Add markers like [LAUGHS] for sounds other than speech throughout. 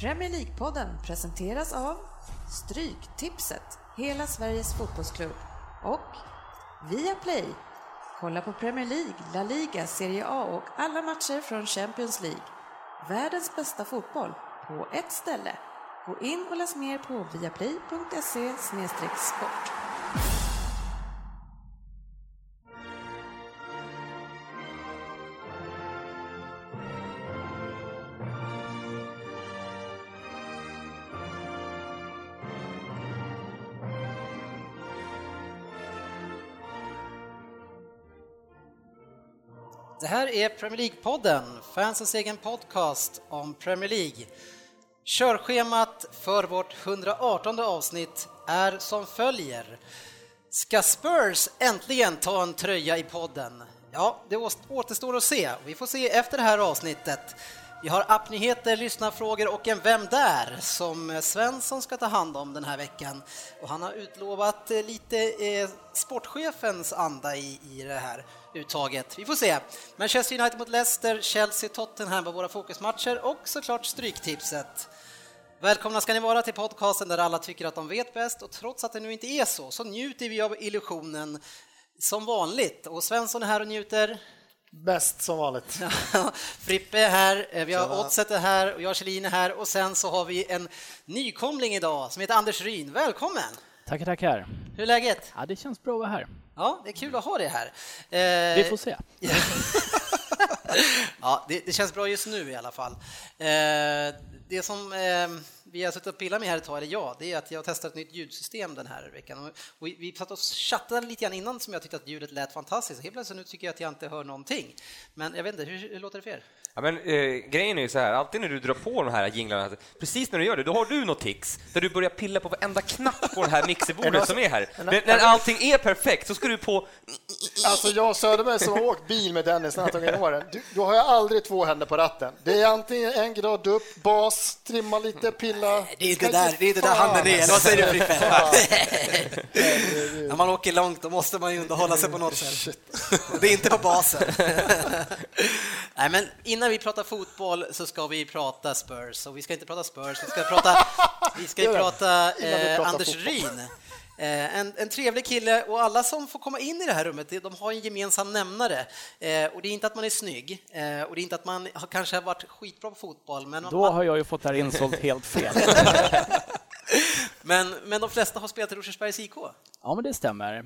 Premier League-podden presenteras av Stryktipset, hela Sveriges fotbollsklubb och Viaplay. Kolla på Premier League, La Liga, Serie A och alla matcher från Champions League. Världens bästa fotboll på ett ställe. Gå in och läs mer på viaplay.se sport. Det här är Premier League-podden, fansens egen podcast om Premier League. Körschemat för vårt 118 avsnitt är som följer. Ska Spurs äntligen ta en tröja i podden? Ja, det återstår att se. Vi får se efter det här avsnittet. Vi har appnyheter, lyssnarfrågor och en Vem där? som Svensson ska ta hand om den här veckan. Och han har utlovat lite eh, sportchefens anda i, i det här uttaget. Vi får se. Manchester United mot Leicester, Chelsea, Tottenham var våra fokusmatcher och såklart Stryktipset. Välkomna ska ni vara till podcasten där alla tycker att de vet bäst och trots att det nu inte är så, så njuter vi av illusionen som vanligt. Och Svensson är här och njuter. Bäst som vanligt. [LAUGHS] Frippe är här, vi har Oddset är här och jag Kjellin är här och sen så har vi en nykomling idag som heter Anders Ryn. Välkommen! Tackar, tackar. Hur är läget? Ja, det känns bra att vara här. Ja, det är kul att ha det här. Eh... Vi får se. [LAUGHS] ja, det, det, känns bra just nu i alla fall. Eh, det som eh, vi har suttit och pillat med här ett tag, eller jag, det är att jag har testat ett nytt ljudsystem den här veckan. Och vi, vi satt och chattade lite grann innan som jag tyckte att ljudet lät fantastiskt. Helt plötsligt nu tycker jag att jag inte hör någonting. Men jag vet inte, hur, hur låter det för er? Ja, men, eh, grejen är ju så här, alltid när du drar på de här jinglarna, precis när du gör det, då har du något tics där du börjar pilla på varenda knapp på det här mixerbordet [LAUGHS] som är här. Men, när allting är perfekt så ska du på... Alltså jag Söderberg som har åkt bil med Dennis när han tog in åren, du, då har jag aldrig två händer på ratten. Det är antingen en grad upp, bas, trimma lite, pilla. Det är inte där, det är inte där handen är, eller vad säger du Frippe? [LAUGHS] När man åker långt då måste man ju underhålla sig på något sätt. Det är inte på basen. [LAUGHS] Nej, men innan vi pratar fotboll så ska vi prata Spurs och vi ska inte prata Spurs, vi ska prata, [LAUGHS] vi ska prata eh, Anders Ryn. Eh, en, en, trevlig kille och alla som får komma in i det här rummet, de har en gemensam nämnare. Eh, och det är inte att man är snygg eh, och det är inte att man har kanske varit skitbra på fotboll. Men Då man... har jag ju fått det här insålt helt fel. [LAUGHS] men, men de flesta har spelat i Rosersbergs IK? Ja, men det stämmer.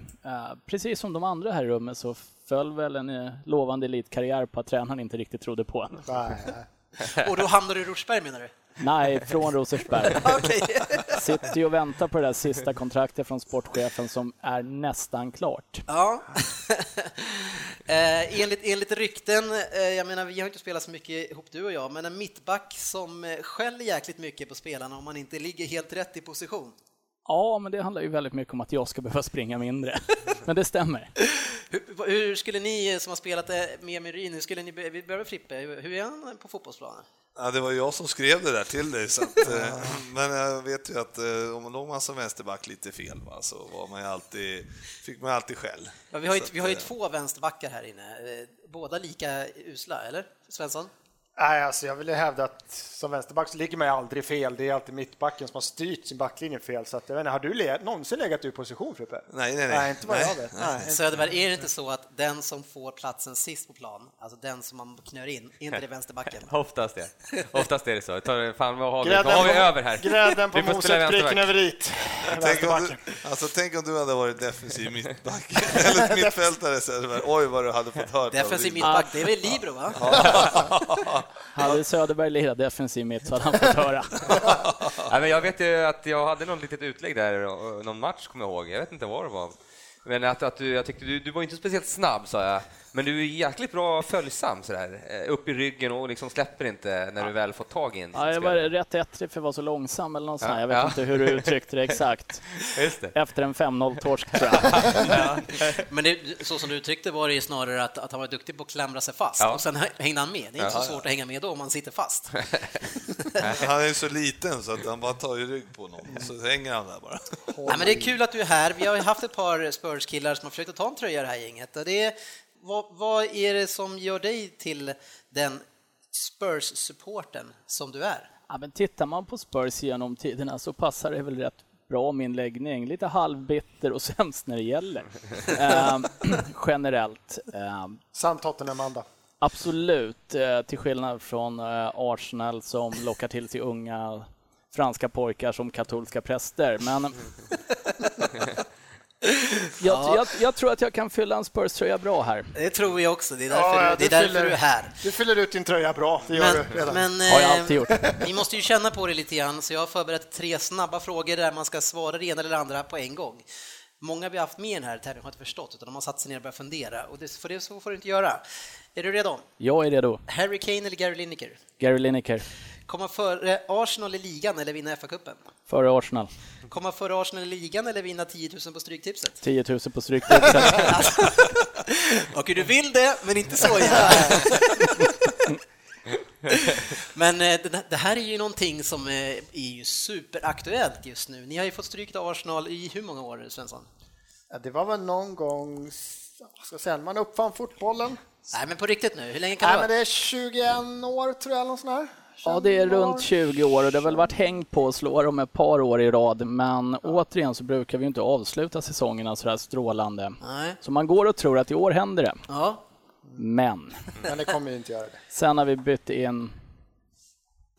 Precis som de andra här i rummet så föll väl en lovande elitkarriär på att tränaren inte riktigt trodde på en. och då hamnade du i Rosersberg menar du? Nej, från Rosersberg. [LAUGHS] okay. Sitter och väntar på det där sista kontraktet från sportchefen som är nästan klart. Ja. [LAUGHS] eh, enligt, enligt rykten, eh, jag menar vi har inte spelat så mycket ihop du och jag, men en mittback som skäller jäkligt mycket på spelarna om man inte ligger helt rätt i position. Ja, men det handlar ju väldigt mycket om att jag ska behöva springa mindre. [LAUGHS] Men det stämmer. Hur, hur skulle ni som har spelat med Myrin, hur skulle ni, vi börjar med Frippe, hur är han på fotbollsplanen? Ja, det var jag som skrev det där till dig, så att, eh, men jag vet ju att eh, om man låg man som vänsterback lite fel va, så var man alltid, fick man alltid skäll. Ja, vi har ju, vi har ju två vänsterbackar här inne, båda lika usla, eller Svensson? Nej, alltså jag vill hävda att som vänsterback så ligger man ju aldrig fel. Det är alltid mittbacken som har styrt sin backlinje fel. Så att, jag vet inte, har du le någonsin legat ur position, Frippe? Nej, nej, nej. nej inte vad jag vet. Nej. Söderberg, är det inte så att den som får platsen sist på plan, alltså den som man knör in, är inte det vänsterbacken? [LAUGHS] Oftast det. Oftast är det så. Tar, fan, vad har vi, vad har vi över här? Grädden på moset, pricken över it. Tänk om, du, alltså, tänk om du hade varit defensiv mittback, [LAUGHS] eller mittfältare, Söderberg. Oj, vad du hade fått höra. Defensiv mittback, det är väl Libro, va? [LAUGHS] Hade Söderberg lirat defensiv mitt så hade han fått höra. [LAUGHS] Nej, men jag vet ju att jag hade något litet utlägg där, någon match kommer jag ihåg. Jag vet inte vad det var. Men att, att du, jag tyckte du, du var inte speciellt snabb, sa jag. Men du är jäkligt bra följsam sådär, eh, upp i ryggen och liksom släpper inte när du väl fått tag i en. Ja, jag var rätt ettrig för att vara så långsam eller något ja, Jag vet ja. inte hur du uttryckte det [LAUGHS] exakt. Efter en 5-0-torsk tror jag. [LAUGHS] Ja. [LAUGHS] Men det, så som du uttryckte var det snarare att, att han var duktig på att klamra sig fast och sen hängde han med. Det är inte så svårt att hänga med då om man sitter fast. han är så liten så att han bara tar i rygg på någon så hänger han där bara. Nej, men det är kul att du är här. Vi har haft ett par Spurs-killar som har försökt att ta en tröja i det här gänget. Det är vad, vad är det som gör dig till den Spurs-supporten som du är? Ja, men tittar man på Spurs genom tiderna så passar det väl rätt bra min läggning. Lite halvbitter och [LAUGHS] sämst när det gäller. eh, [CLEARS THROAT] generellt. Eh, Sant Tottenham-anda. absolut, eh, till skillnad från eh, Arsenal som lockar till sig unga franska pojkar som katolska präster. Men [LAUGHS] jag, jag, jag tror att jag kan fylla en Spurs-tröja bra här. Det tror jag också. Det är därför, Ja, ja, det är du därför fyller- du är här. Du fyller ut din tröja bra, det gör Men, du redan. men Har jag eh, alltid gjort. [LAUGHS] ni måste ju känna på det lite grann, så jag har förberett tre snabba frågor där man ska svara det ena eller det andra på en gång. Många vi har haft med i den här tävlingen har inte förstått, utan de har satt sig ner och börjat fundera. Och det, för det så får du inte göra. Är du redo? Jag är redo. Harry Kane eller Gary Lineker? Gary Lineker, Komma före Arsenal i ligan eller vinna FA-cupen? före Arsenal. Komma före Arsenal i ligan eller vinna 10 000 på Stryktipset? 10 000 på Stryktipset. [LAUGHS] Okej, du vill det, men inte så gärna. [LAUGHS] Men eh, det här är ju någonting som eh, är ju superaktuellt just nu. Ni har ju fått stryk av Arsenal i hur många år, Svensson? Ja, det var väl någon gång, vad ska jag säga, man uppfann fotbollen. Nej, men på riktigt nu, hur länge kan Nej, det men vara? det är 21 år tror jag, eller sånt här. Ja, det är 21 år. runt 20 år och det har väl varit häng på att slå dem ett par år i rad. Men återigen så brukar vi inte avsluta säsongerna så här strålande. Nej. Så man går och tror att i år händer det. Ja, Men [LAUGHS] Men det kommer ju inte göra det. sen när vi bytte in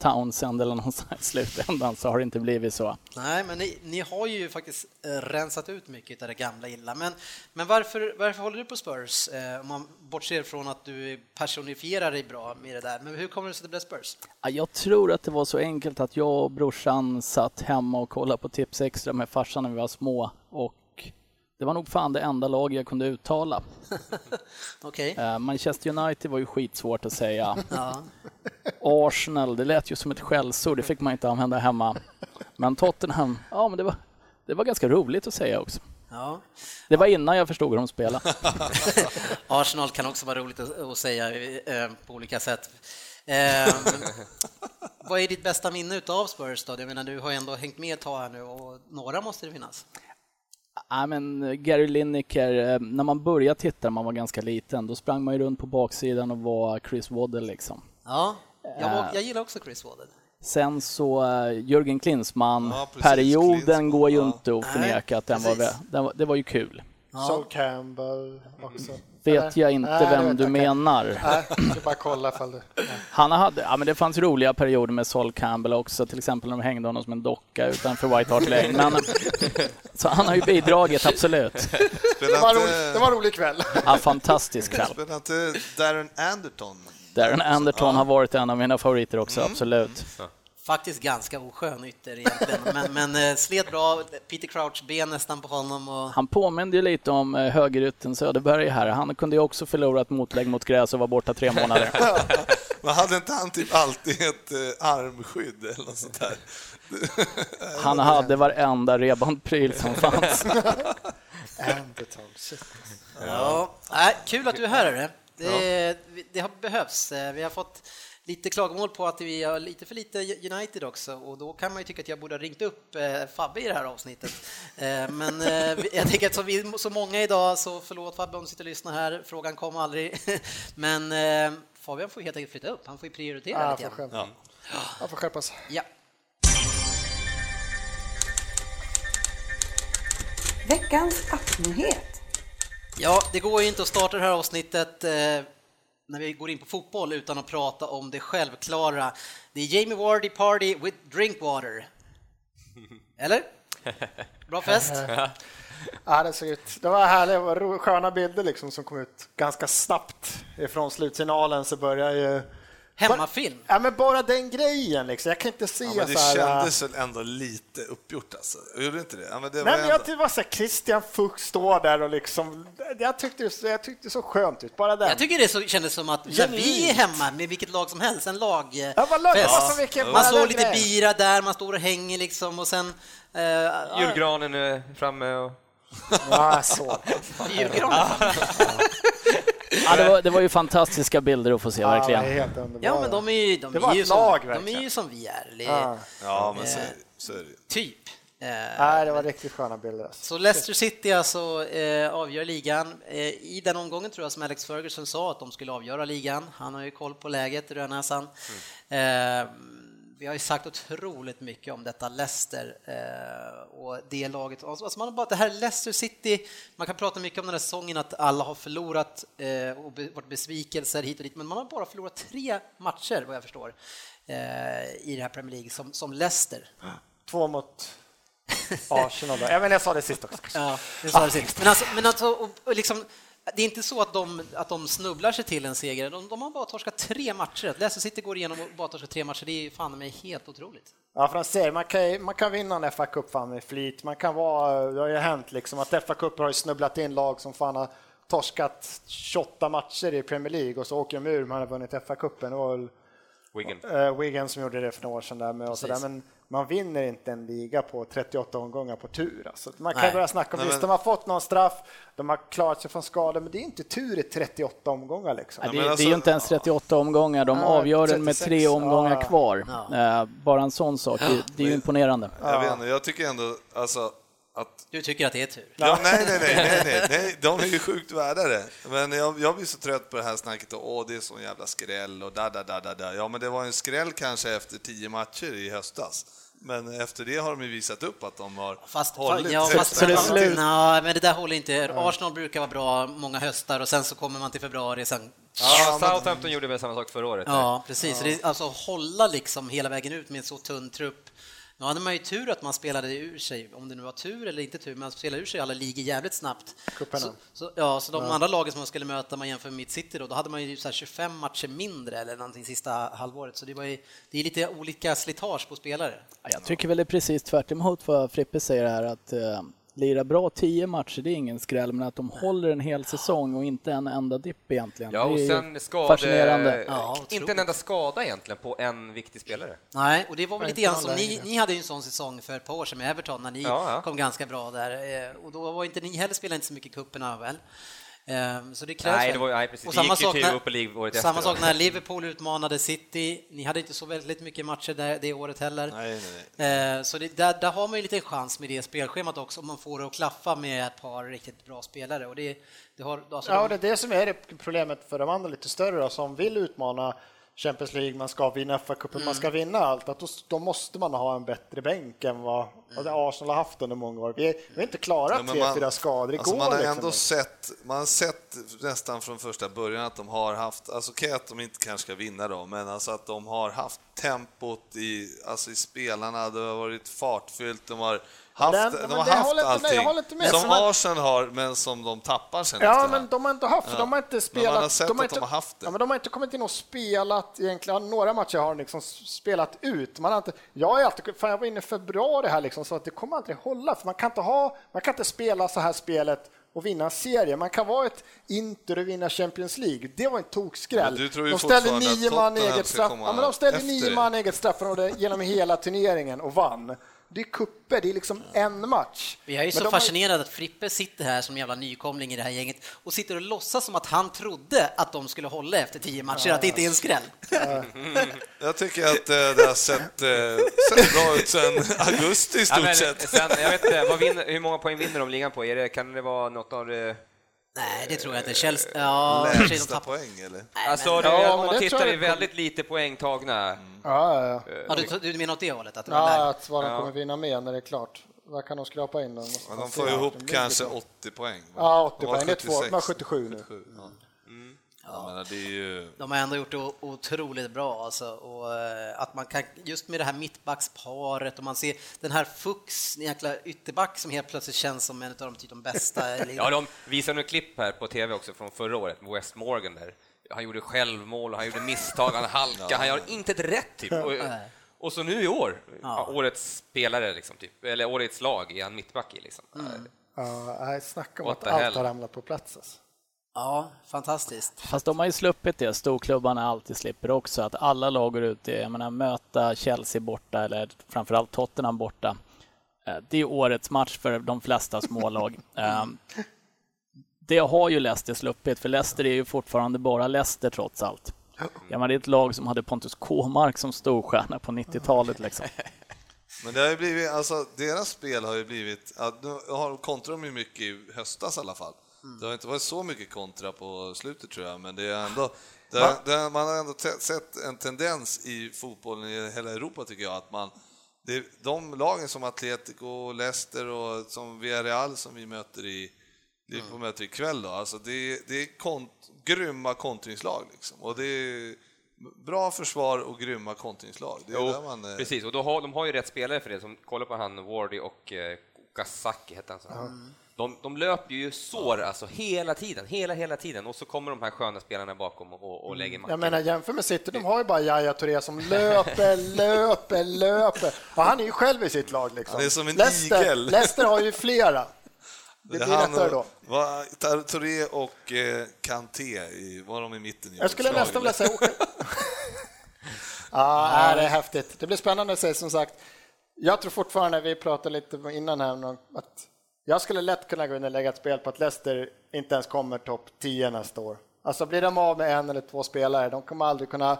Townsend eller någonstans i slutändan så har det inte blivit så. nej, men ni, ni har ju faktiskt eh, rensat ut mycket av det gamla illa. Men, men varför, varför håller du på Spurs? Eh, om man bortser från att du personifierar dig bra med det där. Men hur kommer det sig att det blev Spurs? Ja, Jag tror att det var så enkelt att jag och brorsan satt hemma och kollade på Tips Extra med farsan när vi var små och det var nog fan det enda lag jag kunde uttala. [LAUGHS] Okej. Eh, Manchester United var ju skitsvårt att säga. [LAUGHS] Ja. Arsenal, det lät ju som ett skällsord, det fick man inte använda hemma. Men Tottenham, ja men det var, det var ganska roligt att säga också. ja. Det var innan jag förstod hur de spelade. [LAUGHS] Arsenal kan också vara roligt att, säga eh, på olika sätt. Eh, vad är ditt bästa minne av Spurs då? Jag menar, du har ju ändå hängt med ett tag här nu och några måste det finnas. Ja, men eh, Gary Lineker, eh, när man började titta när man var ganska liten, då sprang man ju runt på baksidan och var Chris Waddle liksom. Ja, jag, var- jag gillar också Chris Waddle. Sen så eh, Jörgen Klinsmann, Ja, precis, perioden Klinsmann, går ju inte att förneka att den var, den var, det var ju kul. Sol Campbell också. Vet jag inte Nej, vem du menar. Nej, jag bara kolla ifall du... [LAUGHS] Han hade, ja men det fanns roliga perioder med Sol Campbell också, till exempel när de hängde honom som en docka utanför White Hart Lane. Men, [LAUGHS] så han har ju bidragit, absolut. [LAUGHS] Det var, roligt, inte, det var en rolig kväll. Ja, fantastisk kväll. spelar inte Darren Anderton? Darren Anderton har varit en av mina favoriter också, absolut. Faktiskt ganska oskön ytter egentligen, men, men eh, slet bra. Peter Crouch ben nästan på honom och Han påminde ju lite om eh, högerytten Söderberg här. Han kunde ju också förlora ett motlägg mot gräs och var borta tre [LAUGHS] månader. Men hade inte han typ alltid ett eh, armskydd eller något sånt där? [LAUGHS] Han hade varenda rebandpryl som fanns. [LAUGHS] Ja, nej, kul att du är här. Det, det har behövts. Eh, Vi har fått lite klagomål på att vi har lite för lite United också och då kan man ju tycka att jag borde ha ringt upp eh, Fabbe i det här avsnittet. Eh, Men eh, jag tänker att som vi så många idag så förlåt Fabbe om du sitter och lyssnar här, frågan kom aldrig. [LAUGHS] Men eh, Fabian får ju helt enkelt flytta upp, han får ju prioritera Ja, lite grann. skärpa, han får skärpa sig. Ja. Veckans appnyhet. Ja, det går ju inte att starta det här avsnittet eh, när vi går in på fotboll utan att prata om det självklara. Det är Jamie Vardy Party with Drinkwater. Eller? Bra fest? [LAUGHS] Ja, det såg ut. Det var härliga, det var sköna bilder liksom som kom ut ganska snabbt ifrån slutsignalen så börjar ju Hemmafilm? Ja, men bara den grejen liksom. Jag kan inte se Ja, men det så här. kändes väl ändå lite uppgjort alltså. Gjorde det inte det? Ja, men det var Nej, men ändå... jag tyckte det var så här, Christian Fuchs står där och liksom, jag tyckte, jag tyckte det så skönt ut, bara den. Jag tycker det så, kändes som att när vi är hemma med vilket lag som helst, en lagfest. Ja, vad lag- alltså, vilken- man bara står den lite bira där, man står och hänger liksom och sen... Eh, ja, Julgranen är framme och... Ja, så. [LAUGHS] julgranen. Ja, det, var, det var ju fantastiska bilder att få se, Ja, verkligen. helt. Ja, men de är ju, de Det är ju, som, lag, de är ju som vi är. Ja. Ja, men så, så är det. Typ. Eh, Nej, det var riktigt sköna bilder. Alltså. Så Leicester City alltså eh, avgör ligan. Eh, I den omgången tror jag som Alex Ferguson sa att de skulle avgöra ligan. Han har ju koll på läget, rödnäsan. Eh, vi har ju sagt otroligt mycket om detta Leicester eh, och det laget. Alltså man bara, det här Leicester City, man kan prata mycket om den här säsongen att alla har förlorat eh, och be, varit besvikelser hit och dit, men man har bara förlorat tre matcher vad jag förstår eh, i det här Premier League som, som Leicester. Två mot [LAUGHS] Arsenal då. Ja, men jag sa det sist också. Ja, det sa det sist. Men alltså, men alltså och, och liksom, det är inte så att de, att de snubblar sig till en seger. De, de har bara torskat tre matcher. Leicester City går igenom och bara torskat tre matcher. Det är fan mig helt otroligt. Ja, för en serie, man kan, man kan vinna en FA Cup fan med flit. Man kan vara, det har ju hänt liksom att FA Cup har ju snubblat in lag som fan har torskat 28 matcher i Premier League och så åker de ur, man har vunnit var väl Wigan. eh, Wigan som gjorde det för några år sedan där med och så där. men man vinner inte en liga på 38 omgångar på tur. Alltså, man kan Nej. börja snacka om, Nej, visst men- de har fått någon straff, de har klarat sig från skador, men det är inte tur i 38 omgångar liksom. Nej, det, men det är alltså- ju inte ens 38 omgångar, de Nej, avgör den med 36, tre omgångar ja. kvar. Eh, Bara en sån sak, det, det är ju imponerande. Jag, vet inte, jag tycker ändå alltså, att Du tycker att det är tur? Ja, nej, nej, nej, nej, nej, [LAUGHS] nej, de är ju sjukt värda det. Men jag, jag blir så trött på det här snacket och åh, det är sån jävla skräll och da, da, da, da, da. Ja, men det var en skräll kanske efter tio matcher i höstas. Men efter det har de ju visat upp att de har Fast, hållit. ja, fast Så det slut. Nej, men det där håller inte. Arsenal brukar vara bra många höstar och sen så kommer man till februari. Sen, Ja, Southampton gjorde väl samma sak förra året. ja, precis. Så det, alltså hålla liksom hela vägen ut med en så tunn trupp. Nu hade man ju tur att man spelade ur sig, om det nu var tur eller inte tur, men man spelade ur sig alla ligor jävligt snabbt. Så, så, ja, så de andra lagen som man skulle möta, man jämför med Mitt City då, då hade man ju så här 25 matcher mindre eller någonting sista halvåret, så det var ju, det är lite olika slitage på spelare. Ja, Jag tycker väl det är precis tvärt emot vad Frippe säger här, att eh, lira bra tio matcher, det är ingen skräll, men att de håller en hel säsong och inte en enda dipp egentligen. Ja, och sen skade... fascinerande. Ja, inte en enda skada egentligen på en viktig spelare. Nej, och det var väl lite grann som ni, ni hade ju en sån säsong för ett par år sedan med Everton när ni Ja, ja. kom ganska bra där eh, och då var inte ni heller spelade inte så mycket i cuperna väl? Ehm, Så det krävs Nej, det var, nej precis. Och samma sak när- Samma sak när Liverpool utmanade City. Ni hade inte så väldigt mycket matcher där, det året heller. Nej, nej, Eh, Så det, där, där har man ju lite chans med det spelschemat också om man får det att klaffa med ett par riktigt bra spelare. Och det, det har, alltså Ja, de- och det är det som är det problemet för de andra lite större då, som vill utmana Champions League, man ska vinna FA-cupen, man ska Mm. vinna allt, att då, då måste man ha en bättre bänk än vad, vad Arsenal har haft under många år. Vi, är- vi har inte klarat Ja, tre, man- fyra skador, Alltså går man har liksom ändå sett, man har sett nästan från första början att de har haft, alltså okej att de inte kanske ska vinna då, men alltså att de har haft tempot i, alltså i spelarna, det har varit fartfyllt, de har haft, Den- de men har haft håller inte med, allting jag håller inte med. som Arsenal har, men som de tappar sen Ja, men de har inte haft, Ja. de har inte Men spelat. man har sett de har att de inte, har haft det. Ja, men de har inte kommit in och spelat egentligen. Några matcher har de liksom spelat ut. Man har inte, jag är alltid, fan jag var inne i februari här liksom, så att det kommer aldrig hålla. För man kan inte ha, man kan inte spela så här spelet och vinna en serie. Man kan vara ett Inter och vinna Champions League. Det var en tokskräll. Men de ställde nio man eget straff. Ja, men de ställde nio man eget straffområde genom hela turneringen och vann. Det är kupper, det är liksom en match. Jag är ju så de har- fascinerad att Frippe sitter här som jävla nykomling i det här gänget och sitter och låtsas som att han trodde att de skulle hålla efter tio matcher, att det inte är en skräll. Jag tycker att eh, det har sett, eh, sett bra ut sedan augusti i Ja, stort men, sett. sen, jag vet inte, vad vinner, hur många poäng vinner de ligan på? Är det, kan det vara något av det... Nej, det tror jag inte. Chelsea... Ja, sig, de Lägsta tappar... poäng eller? Alltså, det, Ja, om men man tittar det väldigt lite poäng tagna. Ja, ja, ja. Ja, du, du menar åt det hållet? Att det Ja, där? att vad de Ja. kommer vinna med när det är klart. Vad kan de skrapa in? Ja, man de får ihop kanske på- 80 poäng. va? Ja, 80 De har poäng. Det är två. 76. De har 77 nu. 77, ja. Jag menar, det är ju... De har ändå gjort det otroligt bra alltså. och eh, att man kan, just med det här mittbacksparet och man ser den här Fuchs, en jäkla ytterback som helt plötsligt känns som en av de, typ, de bästa. [LAUGHS] Ja, de visade ett klipp här på TV också från förra året, med West Morgan där. Han gjorde självmål, han gjorde misstag, han halkade, han gör inte ett rätt typ. Och, och så nu i år, ja. årets spelare liksom, typ, eller årets lag är han mittback i liksom. Ja, nej, snacka om What att allt hell. har ramlat på plats. Alltså. Ja, fantastiskt. Fast de har ju sluppit det, storklubbarna alltid slipper också, att alla lag går ut, jag menar möta Chelsea borta eller framförallt Tottenham borta. Eh, Det är årets match för de flesta smålag. [LAUGHS] Eh, Det har ju Leicester sluppit, för Leicester är ju fortfarande bara Leicester trots allt. Ja, men det är ett lag som hade Pontus Kåmark som storstjärna på 90-talet. Liksom. [LAUGHS] Men det har ju blivit, alltså deras spel har ju blivit, nu har, kontrar de ju mycket i höstas i alla fall. Det har inte varit så mycket kontra på slutet tror jag, men det är ändå det, det, man har ändå sett en tendens i fotbollen i hela Europa tycker jag, att man det, de lagen som Atletico, Leicester och som Villarreal som vi möter i Liverpool möter ikväll då, alltså det, det är kont, grymma kontringslag liksom. Och det är bra försvar och grymma kontringslag. Det är Jo, där man, eh, precis, och då har, de har ju rätt spelare för det. Som, kolla på han Wardy och eh, Okazaki, hette han så? De, de löper ju sår alltså hela tiden, hela, hela tiden och så kommer de här sköna spelarna bakom och, och, lägger mackan. Jag menar jämför med City, de har ju bara Yahya Touré som löper, [LAUGHS] löper, löper. Och han är ju själv i sitt lag liksom. Han är som en Leicester, igel. Leicester har ju flera. [LAUGHS] Det blir han lättare då. och- var- Touré och eh, Kanté, var de i mitten? i Jag skulle nästan vilja säga. [LAUGHS] Ja, det är häftigt. Det blir spännande att se som sagt. Jag tror fortfarande, vi pratade lite innan här, om att jag skulle lätt kunna gå in och lägga ett spel på att Leicester inte ens kommer topp 10 nästa år. Alltså blir de av med en eller två spelare, de kommer aldrig kunna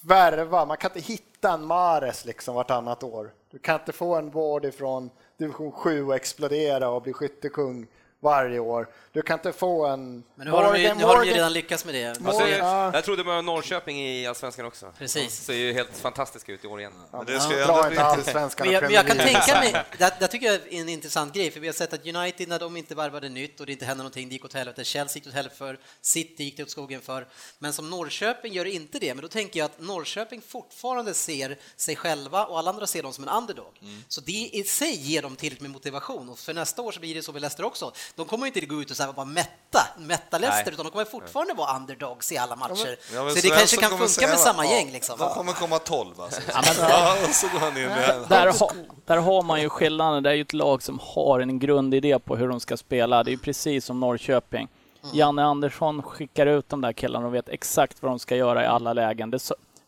värva, man kan inte hitta en Mares liksom vartannat år. Du kan inte få en vård ifrån division 7 och explodera och bli skyttekung varje år. Du kan inte få en... Men nu har, de ju, Morgan- nu har de ju Morgan- redan lyckats med det. Alltså, Morgan- jag, jag trodde med Norrköping i Allsvenskan också. Precis. De ser ju helt fantastiska ut i år igen. Men det ska ju Dra ändå inte bli allsvenskan Men och jag, men jag kan tänka mig, det, det tycker jag är en intressant grej, för vi har sett att United när de inte värvade nytt och det inte hände någonting, det gick åt helvete. Chelsea gick åt helvete för, City gick det åt skogen för. Men som Norrköping gör inte det, men då tänker jag att Norrköping fortfarande ser sig själva och alla andra ser dem som en underdog. Så det i sig ger dem tillräckligt med motivation och för nästa år så blir det så med Leicester också. De kommer inte gå ut och så här bara mätta, mätta Leicester, utan de kommer fortfarande vara underdogs i alla matcher. Ja, men så det Svensson kanske kan funka säga med samma ja, gäng liksom. De kommer komma 12 alltså. Ja, och så går han in med Där, ha, där har man ju skillnaden. Det är ju ett lag som har en grundidé på hur de ska spela. Det är ju precis som Norrköping. Janne Andersson skickar ut de där killarna och vet exakt vad de ska göra i alla lägen. Det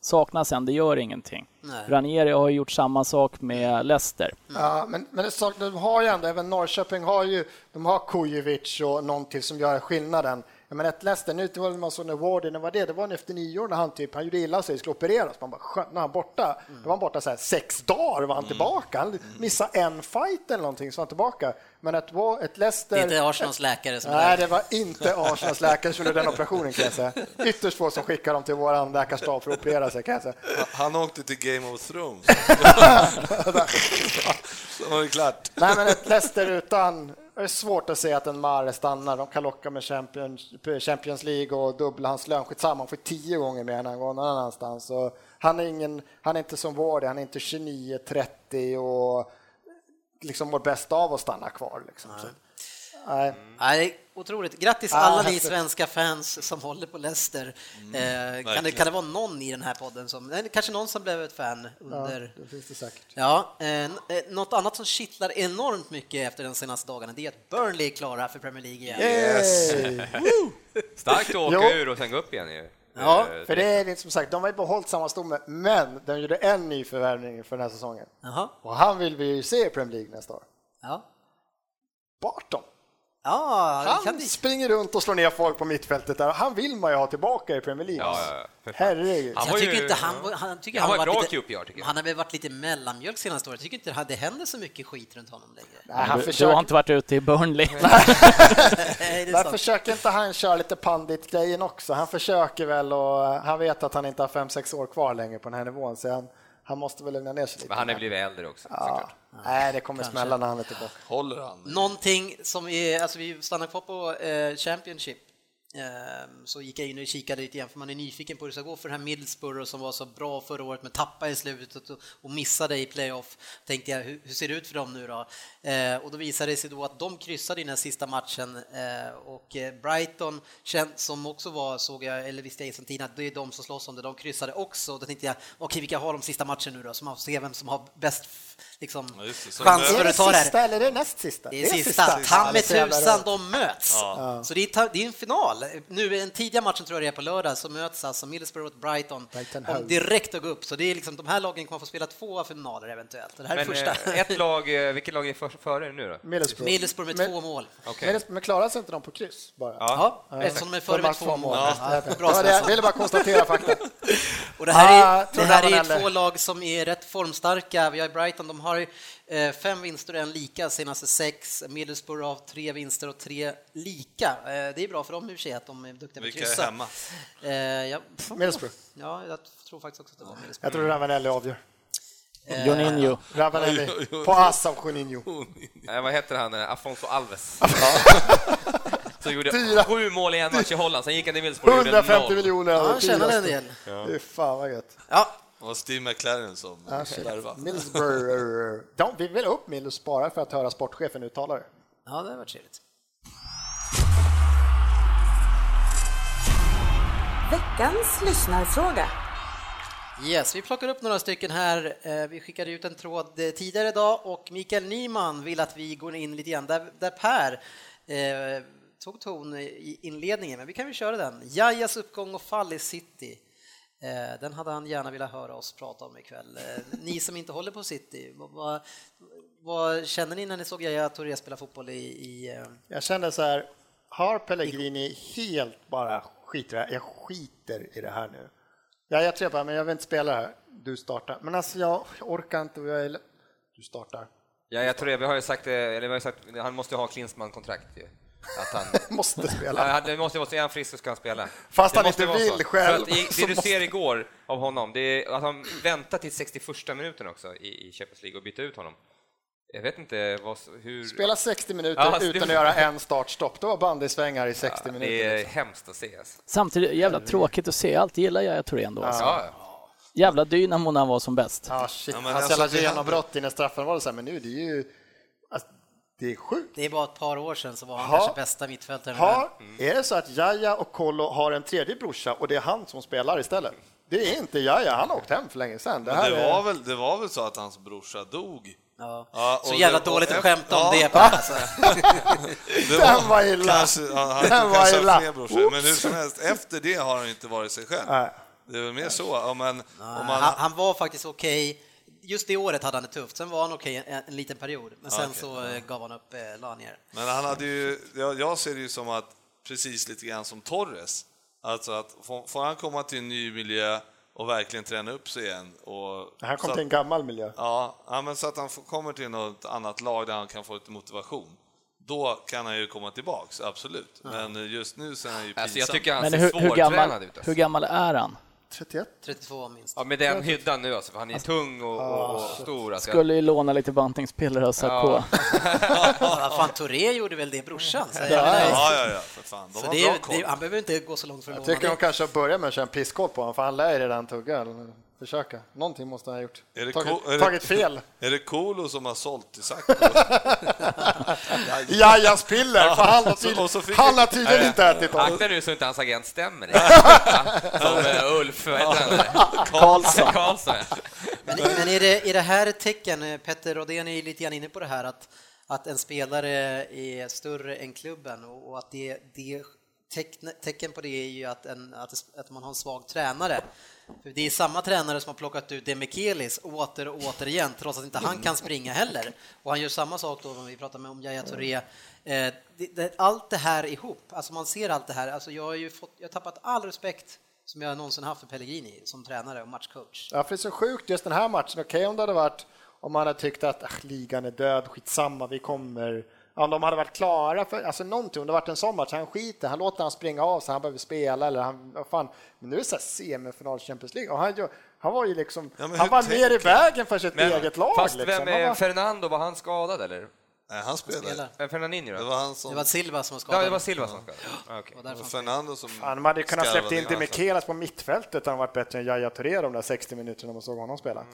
saknas en, det gör ingenting. Nej. Ranieri har gjort samma sak med Leicester. Ja, men, men det sak, de har ju ändå, även Norrköping har ju, de har Kujovic och någon till som gör skillnaden. Menar ett Leicester, nu var det man såg när Wardy, när var det? Det var efter nyår när han typ, han gjorde illa sig, skulle opereras. Man bara, skönt, när han borta, då var han borta så här sex dagar, var han tillbaka. Han missade en fight eller någonting, så var han tillbaka. Men ett, ett Leicester... Det är inte Arsenals läkare som är Nej, det var inte Arsenals läkare som gjorde den operationen kan jag säga. Ytterst få som skickar dem till vår läkarstab för att operera sig kan jag säga. Han åkte till Game of Thrones. [LAUGHS] så var det klart. Nej, men ett Leicester utan... Det är svårt att se att en Mare stannar. De kan locka med Champions, Champions League och dubbla hans lön. Skitsamma, han får tio gånger mer än han går någon annanstans. Så han, är ingen, han är inte som Wardy, han är inte 29-30 och liksom mår bäst av att stanna kvar. Liksom. Så, nej. Nej, otroligt. Grattis Ah, alla ni svenska fans som håller på Leicester. Mm, eh, kan, det, kan det vara någon i den här podden som, kanske någon som blev ett fan under... Det finns det säkert. Ja, eh, eh, något annat som kittlar enormt mycket efter de senaste dagarna det är att Burnley är klara för Premier League igen. Yay! [LAUGHS] Starkt att åka ur och sen gå upp igen ju. Ja, Eh, För det är det som sagt, de har ju behållit samma stomme, men de gjorde en ny förvärvning för den här säsongen. Jaha. Och han vill vi ju se i Premier League nästa år. Ja. Barton. Ja, Han kan springer runt och slår ner folk på mittfältet där. Han vill man ju ha tillbaka i Premier League. Ja. Herregud. Han Jag var tycker ju- inte han, han, tycker han han, var har ett varit bra lite, QPR, tycker jag. Han har väl varit lite mellanmjölk senaste året. Jag tycker inte det, det händer så mycket skit runt honom längre. Nej, han Du, du försöker, har inte varit ute i Burnley. [LAUGHS] Där försöker inte han köra lite pandit-grejen också? Han försöker väl och han vet att han inte har fem sex år kvar längre på den här nivån så han, han måste väl lugna ner sig lite. Men han är blivit äldre också, såklart. Nej, det kommer smälla när han är tillbaka. Håller han? Någonting som är, alltså vi stannar kvar på eh, Championship. Ehm, så gick jag in och kikade lite igen för man är nyfiken på hur det ska gå för den här Middlesbrough som var så bra förra året men tappade i slutet och, missade i playoff. Tänkte jag, hur, ser det ut för dem nu då? Ehm, och då visade det sig då att de kryssade i den här sista matchen ehm, och eh, Brighton, som också var, såg jag, eller visste jag sedan tiden, att det är de som slåss om det, de kryssade också. Då tänkte jag, okej vilka har de sista matchen nu då? Så man får se vem som har bäst liksom, Ja, det. Chans Är för det att ta det här. sista eller är det näst sista? Det är sista. Ta Ja, med tusan, de möts. Så det är, ta- det är en final. Nu, den tidiga matchen tror jag det är på lördag, så möts alltså Middlesbrough och Brighton Brighton om direkt att gå upp. Så det är liksom, de här lagen kommer få spela två finaler eventuellt. Det här är Men första. eh, ett lag, eh, vilket lag är för, före nu då? Middlesbrough. Middlesbrough med Men- två mål. Okej. Men, klarar sig inte de på kryss bara? Ja, eftersom de är före med två mål. Ja, Ja, det Bra det, jag ville bara konstatera fakta. [LAUGHS] Och det här Ah, är, tror det här är två lag som är rätt formstarka. Vi har Brighton, de har eh, fem vinster och en lika senaste sex. Middlesbrough har tre vinster och tre lika. Eh, Det är bra för dem i och för sig att de är duktiga på att Vilka är kryssa. hemma? Eh, Ja, Middlesbrough. ja, jag tror faktiskt också att det var Middlesbrough. Jag tror Ravanelli avgör. Juninho. Ravanelli på ass av Juninho. [LAUGHS] Vad heter han? Afonso Alves. [LAUGHS] Så gjorde Fyra. sju mål i en match i Holland, sen gick han till Middlesbrough och gjorde 150 noll. miljoner. Ja, han tjänade en del. Fy fan vad gött. Ja, Och Steve McLaren som Ah, shit. värva. Middlesbrough. De, vi vill upp Middlesbrough bara för att höra sportchefen uttala det. ja det har varit trevligt. Veckans lyssnarfråga. Yes, vi plockar upp några stycken här. Eh, Vi skickade ut en tråd eh, tidigare idag och Mikael Nyman vill att vi går in lite grann där, där Per eh, tog ton i inledningen, men vi kan väl köra den. Jajas uppgång och fall i City. Eh, Den hade han gärna velat höra oss prata om ikväll. Eh, Ni som inte håller på City, vad, vad, vad känner ni när ni såg Yahya Touré spela fotboll i, i eh, Jag kände så här, har Pellegrini helt bara skiter? Jag skiter i det här nu. Ja, jag tror bara, men jag vill inte spela här. Du startar. Men alltså, jag orkar inte. Jag är... Du startar. Ja, jag tror det. Vi har ju sagt, eller vi har sagt han måste ju ha Klinsmann-kontrakt ju. Att han, [LAUGHS] Måste spela. Ja, det måste vara så, är han frisk så ska han spela. Fast Det han inte vill så. själv, det du måste- ser igår av honom, det är att han väntar till 61 minuten också i, i Champions League och byta ut honom. Jag vet inte vad, hur... Spela 60 minuter Ja, det- utan att göra en startstopp. Det var bandysvängar i 60 Ja, minuter. det är liksom. hemskt att se. Alltså. Samtidigt jävla tråkigt att se. Jag alltid gillar jag Torén då. Alltså. Ja, Jävla dynamo när han var som bäst. Ja, shit. Ja, men Hans alltså, jävla genombrott innan straffen var det så här, men nu det är ju... Alltså, det är sjukt. Det är bara ett par år sedan så var han Ha- kanske bästa mittfältaren. Har, är det så att Jaja och Kollo har en tredje brorsa och det är han som spelar istället? Det är inte Jaja, han har åkt hem för länge sedan. Det Men här det är... var, väl, det var väl så att hans brorsa dog? Ja. Ja, Så jävla det- dåligt att skämta om ja. det. [LAUGHS] Per, Alltså. Det Den var illa. Kanske, han, han Den var kanske illa. har fler brorsor, men hur som helst, efter det har han inte varit sig själv. Nej. Det är väl mer så. Om man, om man, han, han var faktiskt okej. Just det året hade han det tufft. Sen var han okej en, en liten period, men sen Okej, så eh, gav han upp, eh, la ner. Men han hade ju, jag, jag ser det ju som att, precis lite grann som Torres, alltså att får, får han komma till en ny miljö och verkligen träna upp sig igen och... Han kom så till en att, gammal miljö. ja, ja, men så att han får, kommer till något annat lag där han kan få lite motivation. Då kan han ju komma tillbaks, absolut. Men just nu så är han ju pinsam. alltså, jag tycker han Men ser hur, hur, svårtränad gammal, ut. Alltså. hur gammal är han? 31? 32 minst. Ja, med den hyddan nu alltså, för han är tung och, och, och stor. Alltså. Skulle ju låna lite bantningspiller och satt Ja. på. Ja, fan, Touré gjorde väl det brorsan. Så, Ja, Ja, ja, ja, för fan. De så det, det, han behöver inte gå så långt för att Jag låna tycker de kanske börjar med att köra en pisskoll på honom, för han lär ju redan tugga. Försöka. Någonting måste han ha gjort. Är det tagit, co- är det- tagit fel. [LAUGHS] Är det Kolo som har sålt till Sacco? [LAUGHS] Jajas piller! För han har, så- så tydligen, fick- han har tydligen inte ätit dem. Akta nu så inte hans agent stämmer. [LAUGHS] Ja, Som eh, Ulf, vad? Karlsson. Karlsson. ja. Men, men är, det, är det här ett tecken, eh, Petter Rodén är lite grann inne på det här, att, att en spelare är större än klubben och, och att det, det teckn, tecken på det är ju att, en, att, att man har en svag tränare. För det är samma tränare som har plockat ut Demikelis åter och åter igen, trots att inte han kan springa heller. Och han gör samma sak då, när vi pratar med om Yahya Touré. Eh, allt det här ihop, alltså man ser allt det här, alltså jag har ju fått, jag har tappat all respekt som jag någonsin haft för Pellegrini som tränare och matchcoach. Ja, för det är så sjukt just den här matchen. Okej om det hade varit om man hade tyckt att äh, ligan är död, skitsamma, vi kommer. Om de hade varit klara för alltså någonting, om det varit en sån match, han skiter, han låter han springa av så han behöver spela eller han, vad fan. Men nu är det så här semifinal Champions League och han, han var ju liksom, Ja, han var mer i vägen för sitt Men, eget lag. fast liksom. vem är var, Fernando? Var han skadad eller? Nej, han. Spelar. Eh, Fernandinho Det då? var han som... Det var Silva som var skadad. Ja, det var Silva som skadade. Okej. Och han- Fernando som... de hade ju kunnat släppt in Demichelis på mittfältet han varit bättre än Yahya Touré de där 60 minuterna man såg honom spela.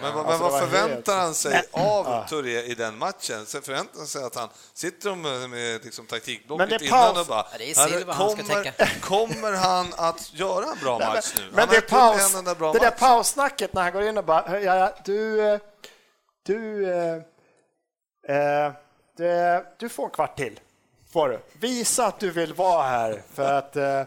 Men, vad- Alltså, men det vad förväntar helt- han sig av Touré i den matchen? Sen förväntar han sig att han sitter de med, med liksom, Men taktikblocket det är innan och bara... Ja, det är Silva han ska kommer, tänka. [LAUGHS] kommer han att göra en bra match nu? Men, men Han det, är paus, en bra det där paussnacket när han går in och bara, ja, ja, du, eh, du, eh, det, du får en kvart till. Får du. Visa att du vill vara här för att eh,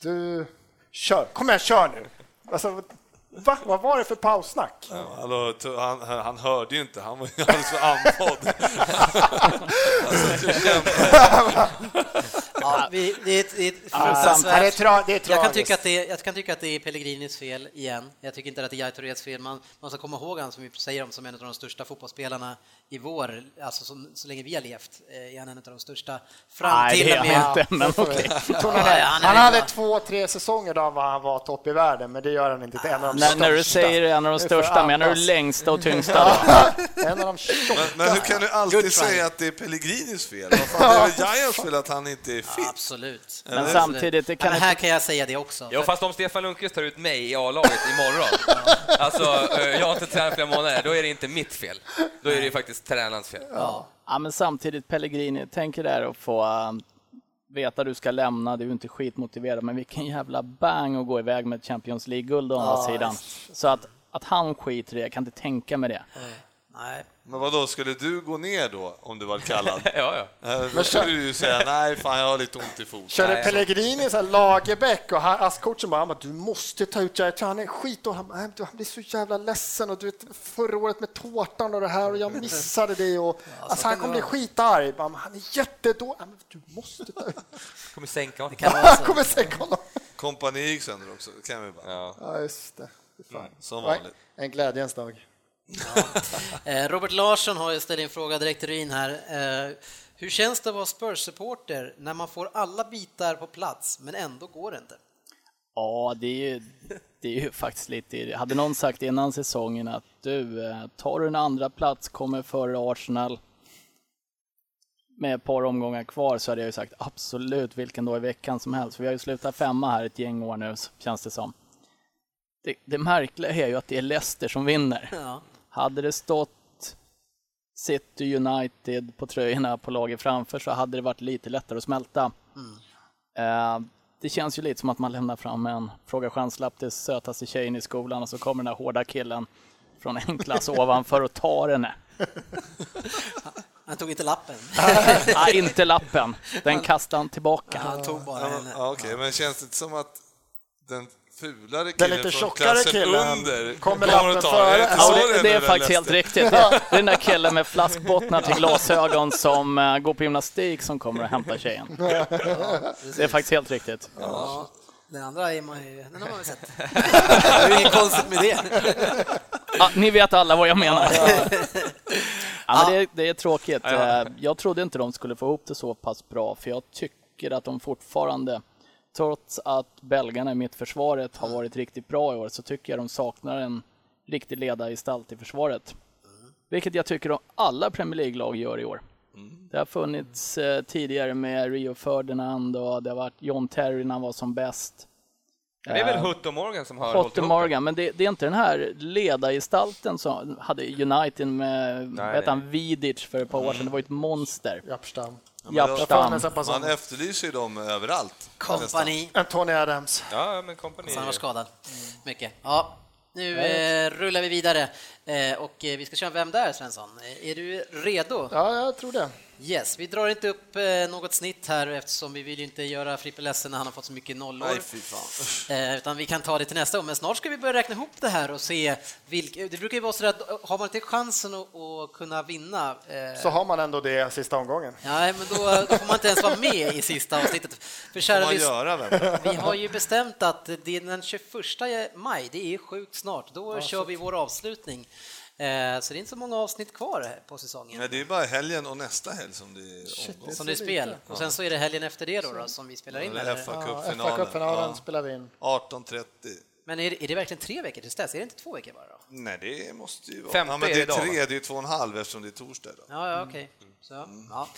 du, kör, kom igen, kör nu. Alltså, va? Vad var det för paussnack? To- han, han hörde ju inte, han var alldeles för andfådd. [LAUGHS] alltså. [LAUGHS] Ja, vi, det är ett, det är ett Ja, det är fruktansvärt... tra- det är jag, kan tycka att det är, jag kan tycka att det är Pellegrinis fel igen. Jag tycker inte att det är Tourés fel. Man, man ska komma ihåg han som vi säger om som en av de största fotbollsspelarna i vår, alltså så, så länge vi har levt, eh, är han en av de största. Fram Nej, till det är han med... inte, men okej. [LAUGHS] Han, hade två, tre säsonger då han var topp i världen, men det gör han inte till en av de största. när du säger en av de största, menar du längsta och tyngsta? [LAUGHS] En av de. Men, men hur kan du alltid säga att det är Pellegrinis fel? Vad fan, det är väl [LAUGHS] Giants fel att han inte är fit? Absolut. Men Absolut. samtidigt, det kan men inte- här kan jag säga det också. Ja, fast om Stefan Lundqvist tar ut mig i A-laget imorgon, [LAUGHS] alltså eh, jag har inte tränat flera månader, då är det inte mitt fel. Då är det ju faktiskt tränarens fel. ja. Ja, men samtidigt Pellegrini, tänk er där att få uh, veta att du ska lämna, du är inte skitmotiverad, men vilken jävla bang att gå iväg med Champions League-guld å andra sidan. Så att, att han skiter i det, jag kan inte tänka mig det. Nej. Men vad då skulle du gå ner då om du var kallad? [LAUGHS] Ja, ja. Eh, Då skulle du ju säga nej, fan jag har lite ont i foten. Körde. Pellegrini så här Lagerbäck och han, coachen bara, han bara, du måste ta ut Jair, han är skit och han, bara, "Nej, du, han blir så jävla ledsen och du vet förra året med tårtan och det här och jag missade det och alltså, han kommer bli skitarg. Bara, "Men Han är jättedålig. "Ja, Du måste ta ut. [LAUGHS] Kommer sänka honom. [LAUGHS] Han kommer sänka honom. Kompani gick sönder också, det kan vi bara. Ja. Ja, just det. Fan. Som Nej, vanligt. En glädjens dag. Eh, Robert Larsson har ställt en fråga direkt till Ryn här. Eh, Hur känns det att vara Spurs-supporter när man får alla bitar på plats, men ändå går det inte? Ja, det är ju, det är ju faktiskt lite... Hade någon sagt innan säsongen att du, eh, tar du en andra plats kommer före Arsenal med ett par omgångar kvar så hade jag ju sagt absolut vilken dag i veckan som helst. För vi har ju slutat femma här ett gäng år nu, känns det som. Det, det märkliga är ju att det är Leicester som vinner. Ja. Hade det stått City United på tröjorna på laget framför så hade det varit lite lättare att smälta. Eh, det känns ju lite som att man lämnar fram en fråga chanslapp till sötaste tjejen i skolan och så kommer den där hårda killen från en klass [LAUGHS] ovanför och tar henne. Han tog inte lappen. [LAUGHS] Nej, inte lappen. Den kastade han tillbaka. Han tog bara henne. ja, Okej, men känns det inte som att den fulare Den killen lite från klassen killen under kommer att lappen före. det? Är inte Ja, så det, det är faktiskt helt riktigt. Det är den där killen med flaskbottnar till glasögon som eh, går på gymnastik som kommer och hämtar tjejen. Det är faktiskt helt riktigt. Ja, den andra är man ju, den har man väl sett. [LAUGHS] Det är inget konstigt med det. Ja, ni vet alla vad jag menar. Ja, men det, är, det är tråkigt. Eh, Jag trodde inte de skulle få ihop det så pass bra, för jag tycker att de fortfarande, trots att belgarna i mittförsvaret har varit riktigt bra i år, så tycker jag de saknar en riktig ledargestalt i försvaret. Vilket jag tycker att alla Premier League-lag gör i år. Det har funnits eh, tidigare med Rio Ferdinand och det har varit John Terry när han var som bäst. Det är väl Eh, Hutt och Morgan som har hållit Potter ihop Morgan, men det, det är inte den här ledargestalten som hade United med Nej, vad han, Vidic för ett par år sedan. Det var ju ett monster. Jappstam. Jappstam. Man efterlyser ju dem överallt. Kompani. Tony Adams. Ja, men kompani. Han var skadad. Mycket. Ja, nu eh, rullar vi vidare eh, och eh, vi ska köra Vem där Svensson? Eh, Är du redo? Ja, jag tror det. Yes, vi drar inte upp eh, något snitt här eftersom vi vill ju inte göra Frippe ledsen när han har fått så mycket nollor. Nej, fy fan. Eh, utan vi kan ta det till nästa gång, men snart ska vi börja räkna ihop det här och se vilka, det brukar ju vara så att har man inte chansen att, kunna vinna eh, Så har man ändå det sista omgången. Nej, men då, då får man inte ens vara med i sista avsnittet. För kära lys- göra, vi har ju bestämt att det är den 21 maj, det är sjukt snart, då kör vi vår avslutning. Eh, Så det är inte så många avsnitt kvar på säsongen. Nej, det är bara helgen och nästa helg som det är omgång. Som det är spel. Och sen så är det helgen efter det då, då som vi spelar in. Ja, FA-cupfinalen. Ja. spelar vi in. 18.30. Men är det, är det verkligen tre veckor tills dess? Är det inte två veckor bara då? Nej, det måste ju vara... Femte ja, men är det är idag, va? tre, det är två och en halv eftersom det är torsdag idag. Ja, ja, okej. Så, ja.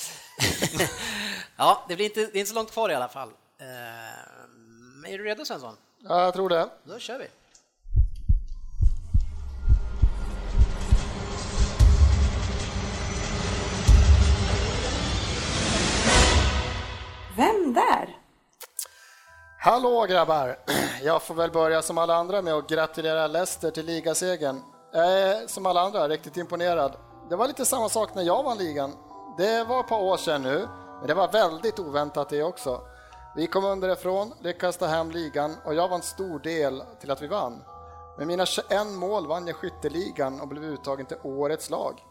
[LAUGHS] ja, det blir inte, det är inte så långt kvar i alla fall. Eh, Är du redo Svensson? Ja, jag tror det. Då kör vi. Vem där? Hallå grabbar! [CLEARS THROAT] Jag får väl börja som alla andra med att gratulera Leicester till ligasegern. Jag är som alla andra riktigt imponerad. Det var lite samma sak när jag vann ligan. Det var ett par år sedan nu, men det var väldigt oväntat det också. Vi kom underifrån, lyckades ta hem ligan och jag var en stor del till att vi vann. Med mina 21 mål vann jag skytteligan och blev uttagen till årets lag.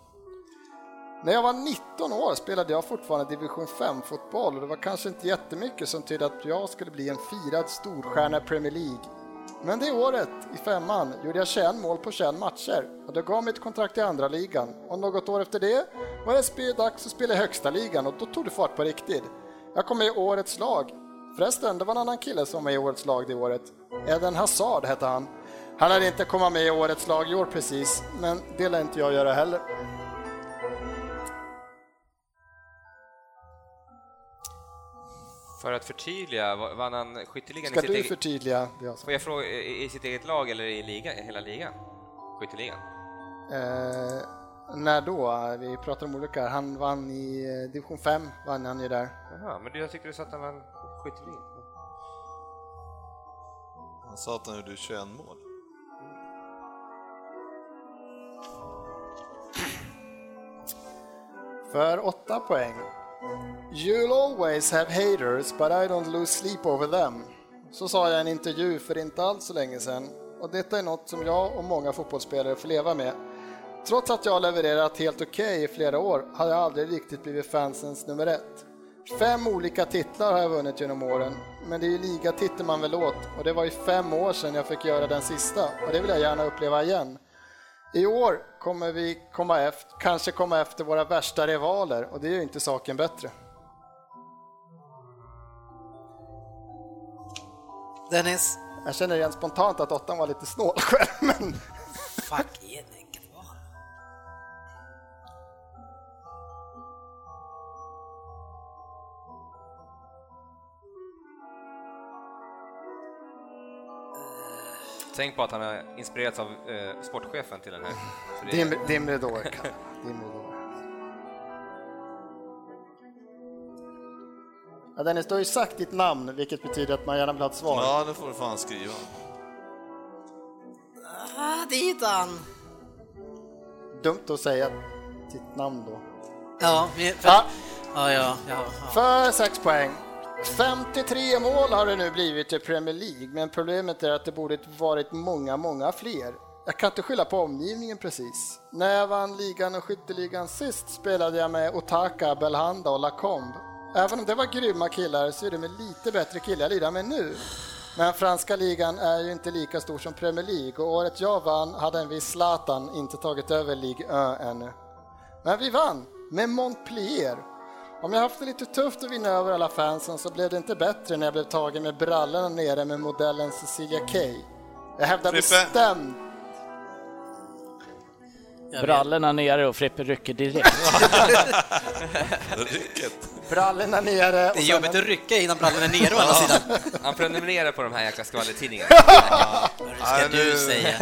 När jag var 19 år spelade jag fortfarande division 5-fotboll och det var kanske inte jättemycket som tydde att jag skulle bli en firad storstjärna i Premier League. Men det året, i femman, gjorde jag 21 mål på 21 matcher och det gav mig ett kontrakt i andra ligan. Och något år efter det var det dags att spela i högsta ligan och då tog det fart på riktigt. Jag kom med i årets lag. Förresten, det var en annan kille som var med i årets lag det året. Eden Hazard hette han. Han hade inte kommit med i årets lag i år precis, men det lär inte jag göra heller. För att förtydliga, va- vann han skytteligan Ska i sitt du eget... förtydliga det jag sa? Får jag fråga, i sitt eget lag eller i liga, hela ligan? Skytteligan? Eh, när då? Vi pratar om olika. Han vann i eh, division 5, vann han ju där. Jaha, men du, jag tyckte du sa att han vann skytteligan. Han sa att han gjorde 21 mål. För åtta poäng. You'll always have haters, but I don't lose sleep over them. Så sa jag i en intervju för inte alls så länge sedan. Och detta är något som jag och många fotbollsspelare får leva med. Trots att jag har levererat helt okej i flera år har jag aldrig riktigt blivit fansens nummer ett. Fem olika titlar har jag vunnit genom åren, men det är ju ligatiteln man vill åt och det var ju fem år sedan jag fick göra den sista och det vill jag gärna uppleva igen. I år kommer vi komma efter, kanske komma efter våra värsta rivaler och det gör ju inte saken bättre. Dennis, Jag känner rent spontant att åttan var lite snål själv, men fuck ge Tänk på att han har inspirerats av eh, sportchefen till den här. Det- dim, dimridåer. Kalle. Dimridåer. Ja, Dennis, du har ju sagt ditt namn, vilket betyder att man gärna vill ha ett svar. Ja, det får du fan skriva. Ah, dit han! Dumt att säga ditt namn då. Ja, vi, för, Ja, ja, ja, ja, ja. för sex poäng. 53 mål har det nu blivit i Premier League, men problemet är att det borde varit många, många fler. Jag kan inte skylla på omgivningen precis. När jag vann ligan och skytteligan sist spelade jag med Otaka, Belhanda och Lacombe. Även om det var grymma killar så är det med lite bättre killar jag lirar med nu. Men franska ligan är ju inte lika stor som Premier League och året jag vann hade en viss Zlatan inte tagit över Ligue 1 ännu. Men vi vann med Montpellier. Om jag haft det lite tufft att vinna över alla fansen så blev det inte bättre när jag blev tagen med brallorna nere med modellen Cecilia Kay. Jag hävdar Frippe. bestämt. Brallorna nere och Frippe rycker direkt. [LAUGHS] Rycket. Brallorna nere. Det är jobbigt att rycka innan brallorna är nere å andra sidan. Han prenumererar på de här jäkla skvallertidningarna. Vad ska Nej, du nu- säga?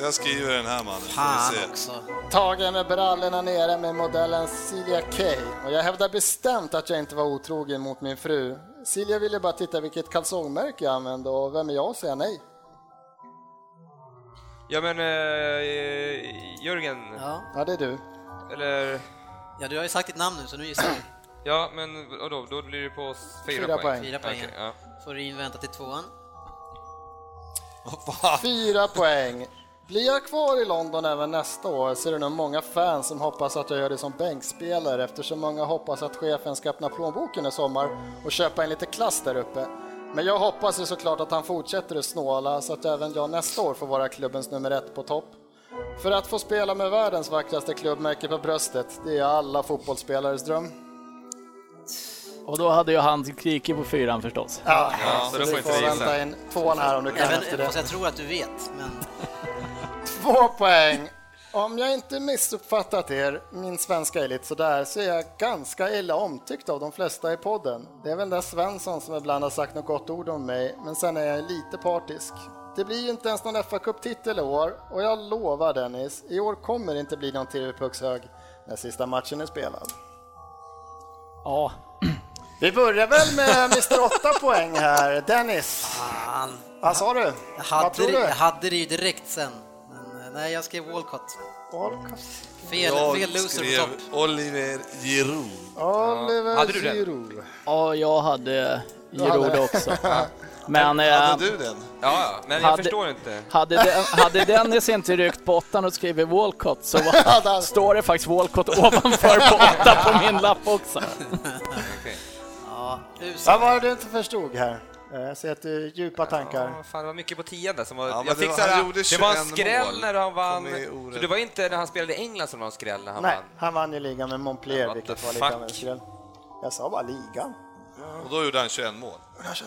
Jag skriver den här mannen. Fan också. tagen med brallorna nere med modellen Cecilia Kay. Och jag hävdar bestämt att jag inte var otrogen mot min fru. Silja ville bara titta vilket kalsongmärke jag använde och vem är jag att säga nej? Ja men eh, Jörgen, Ja. Ja, det är du. eller ja, du har ju sagt ditt namn nu så nu gissar jag. Ja men då, då blir det på oss fyra, Fyra poäng. Fyra poäng. Okej, ja. Får du invänta till tvåan. Fyra poäng. Blir jag kvar i London även nästa år så är det nog många fans som hoppas att jag gör det som bänkspelare eftersom många hoppas att chefen ska öppna plånboken i sommar och köpa en lite klass där uppe. Men jag hoppas ju såklart att han fortsätter att snåla så att även jag nästa år får vara klubbens nummer ett på topp. För att få spela med världens vackraste klubbmärke på bröstet, det är alla fotbollsspelares dröm. Och då hade ju han skrikit på fyran förstås. Ja, så då får vi inte får du gissa. vänta in tvåan här om du kan Även, efter det. jag tror att du vet, men [LAUGHS] Två poäng. Om jag inte missuppfattat er, min svenska är lite sådär, så är jag ganska illa omtyckt av de flesta i podden. Det är väl där Svensson som ibland har sagt något gott ord om mig, men sen är jag lite partisk. Det blir ju inte ens någon fa Cup-titel i år och jag lovar Dennis, i år kommer det inte bli någon TV-puckshög när sista matchen är spelad. Ja, Vi börjar väl med Mr 8 poäng här. Dennis, fan. vad sa du? Jag Vad hade, tror det, du? jag hade det ju direkt sen. Men eh, nej, jag skrev Walcott. Fel, Jag fel loser skrev på topp. Oliver Giroud. Oliver Hade du den? Giroud. ja jag hade Giroud också. [LAUGHS] Men eh, Hade du den? Ja, men jag Hade- förstår inte. hade, den, hade Dennis inte ryckt på åttan och skrivit Walcott så [LAUGHS] var, står det faktiskt Walcott [LAUGHS] ovanför på åtta på min lapp också. Ja, usel. Vad var det du inte förstod här? Eh, Jag ser att du djupa tankar. Ja, fan, det var mycket på tian där som var... Ja, jag det fick var- såhär, han gjorde det var en 21 skräll mål. när han vann. Så det var inte när han spelade i England som det var en skräll när han Nej, vann. han vann ju ligan med Montpellier, vilket var lite av en skräll. Jag sa bara ligan. Och då gjorde han 21 mål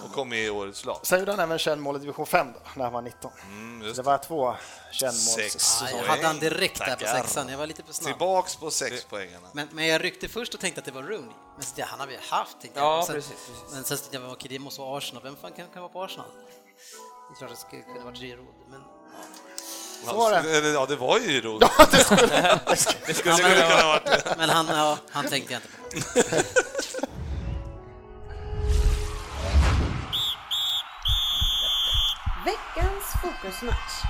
och kom med i årets lag. Sen gjorde han även 21 mål i division 5 då, när han var 19. Mm, det var två 21 Sex. mål. Ja, jag hade han direkt där på Tackar. sexan, jag var lite för snabb. Tillbaks på sex poängarna. Men, men jag ryckte först och tänkte att det var Rooney. Men det, han har vi haft, tänkte Ja, jag. Och sen, precis, precis. Men sen tänkte jag, okej, det måste vara Arsenal. Vem fan kan, kan vara på Arsenal? Det är klart att det skulle kunna varit Giroud, men... Så var det. Ja, det var ju roligt. Det skulle [LAUGHS] Han- kunna vara... varit det. Men han, ja, han tänkte jag inte på. [LAUGHS] Veckans fokusmatch.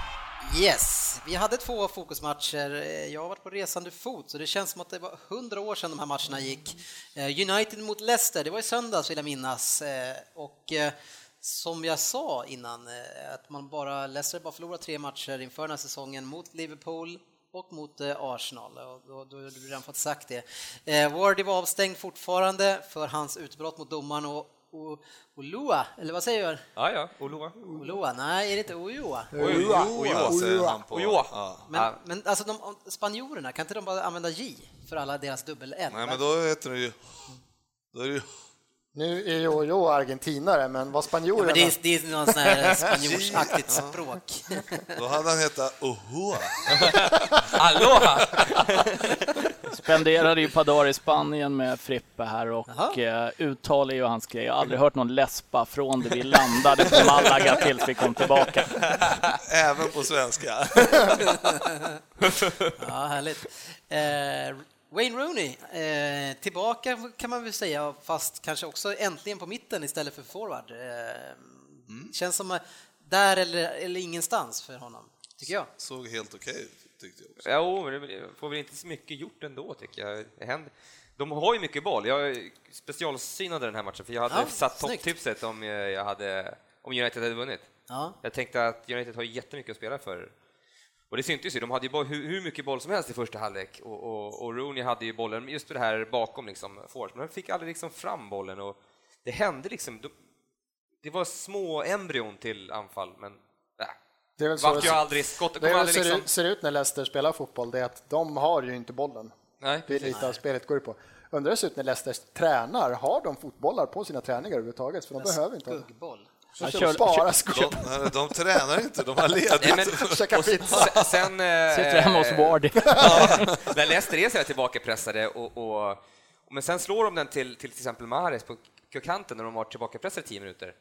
Yes, vi hade två fokusmatcher. Eh, jag har varit på resande fot, så det känns som att det var hundra år sedan de här matcherna gick. Eh, United mot Leicester, det var i söndags vill jag minnas. Eh, och som jag sa innan, att man bara, Leicester bara förlorat tre matcher inför den här säsongen mot Liverpool och mot Arsenal. Och då, då har du redan fått sagt det. Wardy var avstängd fortfarande för hans utbrott mot domaren och Olua, eller vad säger jag? Ja, ja, Oloa. Oloa? Nej, är det inte Ojoa? Ojoa säger han på. Ojoa. Ja. Men, men alltså de, spanjorerna, kan inte de bara använda J för alla deras dubbel-L? Nej, men då heter det ju... Då är det ju... Nu är ju jag argentinare, men vad ja, spanjorerna... men det, är, det är någon sån här spanjorsaktigt språk. Då hade han hetat Ojoa. [LAUGHS] Aloha! [LAUGHS] Spenderade ju ett par dagar i Spanien med Frippe här och Jaha. eh, uttal är ju hans grej. Jag har aldrig hört någon läspa från det vi landade på Malaga tills vi kom tillbaka. [LAUGHS] Även på svenska. [LAUGHS] Ja, härligt. Eh, Wayne Rooney, eh, tillbaka kan man väl säga, fast kanske också äntligen på mitten istället för forward. Eh, Känns som eh, där eller, eller ingenstans för honom, tycker jag. Såg helt okej ut, tyckte jag också. Jo, men det får väl inte så mycket gjort ändå, tycker jag. Det händer. De har ju mycket boll. Jag specialsynade den här matchen, för jag hade Ja, satt topptipset om, eh, jag hade, om United hade vunnit. Ja. Jag tänkte att United har jättemycket att spela för. Och det syntes ju, de hade ju boll, hur, hur mycket boll som helst i första halvlek och, och, och Rooney hade ju bollen just det här bakom liksom, forwards, men de fick aldrig liksom fram bollen och det hände liksom, de, det var små embryon till anfall, men äh, det är väl så det, aldrig skottet, det väl aldrig ser, liksom... ut, ser ut när Leicester spelar fotboll, det är att de har ju inte bollen. Nej, Det är lite av spelet går ut på. Undrar hur det ser ut när Leicester tränar. Har de fotbollar på sina träningar överhuvudtaget? För de behöver inte ha det. Skuggboll. De kör bara skog. De, nej, de tränar inte, de har Nej, ledigt. men, Käka och pizza. sen, sen eh, Sitter hemma hos Wardy. [LAUGHS] när Leicester är så här tillbakapressade och, och, och, men sen slår de den till till, till exempel Mahrez på kanten när de var tillbakapressade i 10 minuter.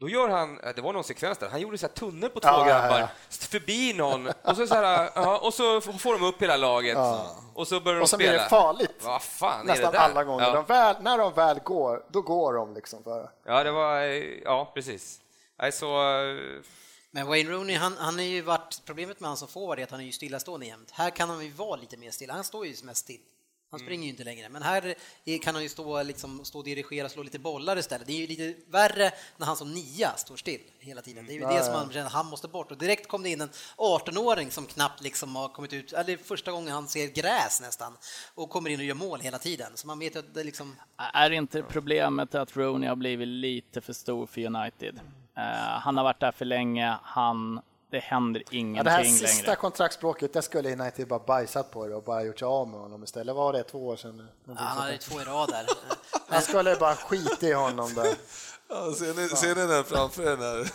Då gör han, eh, det var någon sekvens där, han gjorde så här tunnel på två Ja, ja, grabbar, ja. förbi någon, och så, så, här, [LAUGHS] ja, och så får de upp hela laget, och så börjar de Och så blir spela. det farligt. Vad fan är Nästan det där? alla gånger. Ja. De väl, när de väl går, då går de liksom. För. ja, det var, eh, ja precis. Nej, så, eh, Men Wayne Rooney, han, han har ju varit, problemet med han som forward är att han är ju stillastående jämt. Här kan han ju vara lite mer stilla, han står ju mest still. Han Mm. springer ju inte längre, men här är- kan han ju stå, liksom, stå och dirigera, slå lite bollar istället. Det är ju lite värre när han som nia står still hela tiden. Det är ju det som han känner, han måste bort. Och direkt kom det in en 18-åring som knappt liksom har kommit ut, eller första gången han ser gräs nästan, och kommer in och gör mål hela tiden. Så man vet att det liksom... Är inte problemet att Rooney har blivit lite för stor för United? Eh, han har varit där för länge, han, det händer Ja, ingenting det här sista längre. kontraktsbråket, det skulle United bara bajsat på det och bara gjort sig av med honom istället. Var det, två år sedan? Ja, han hade två i rad där. [LAUGHS] Han skulle bara skita i honom där. Ja, ser, ni, ser ni den framför er när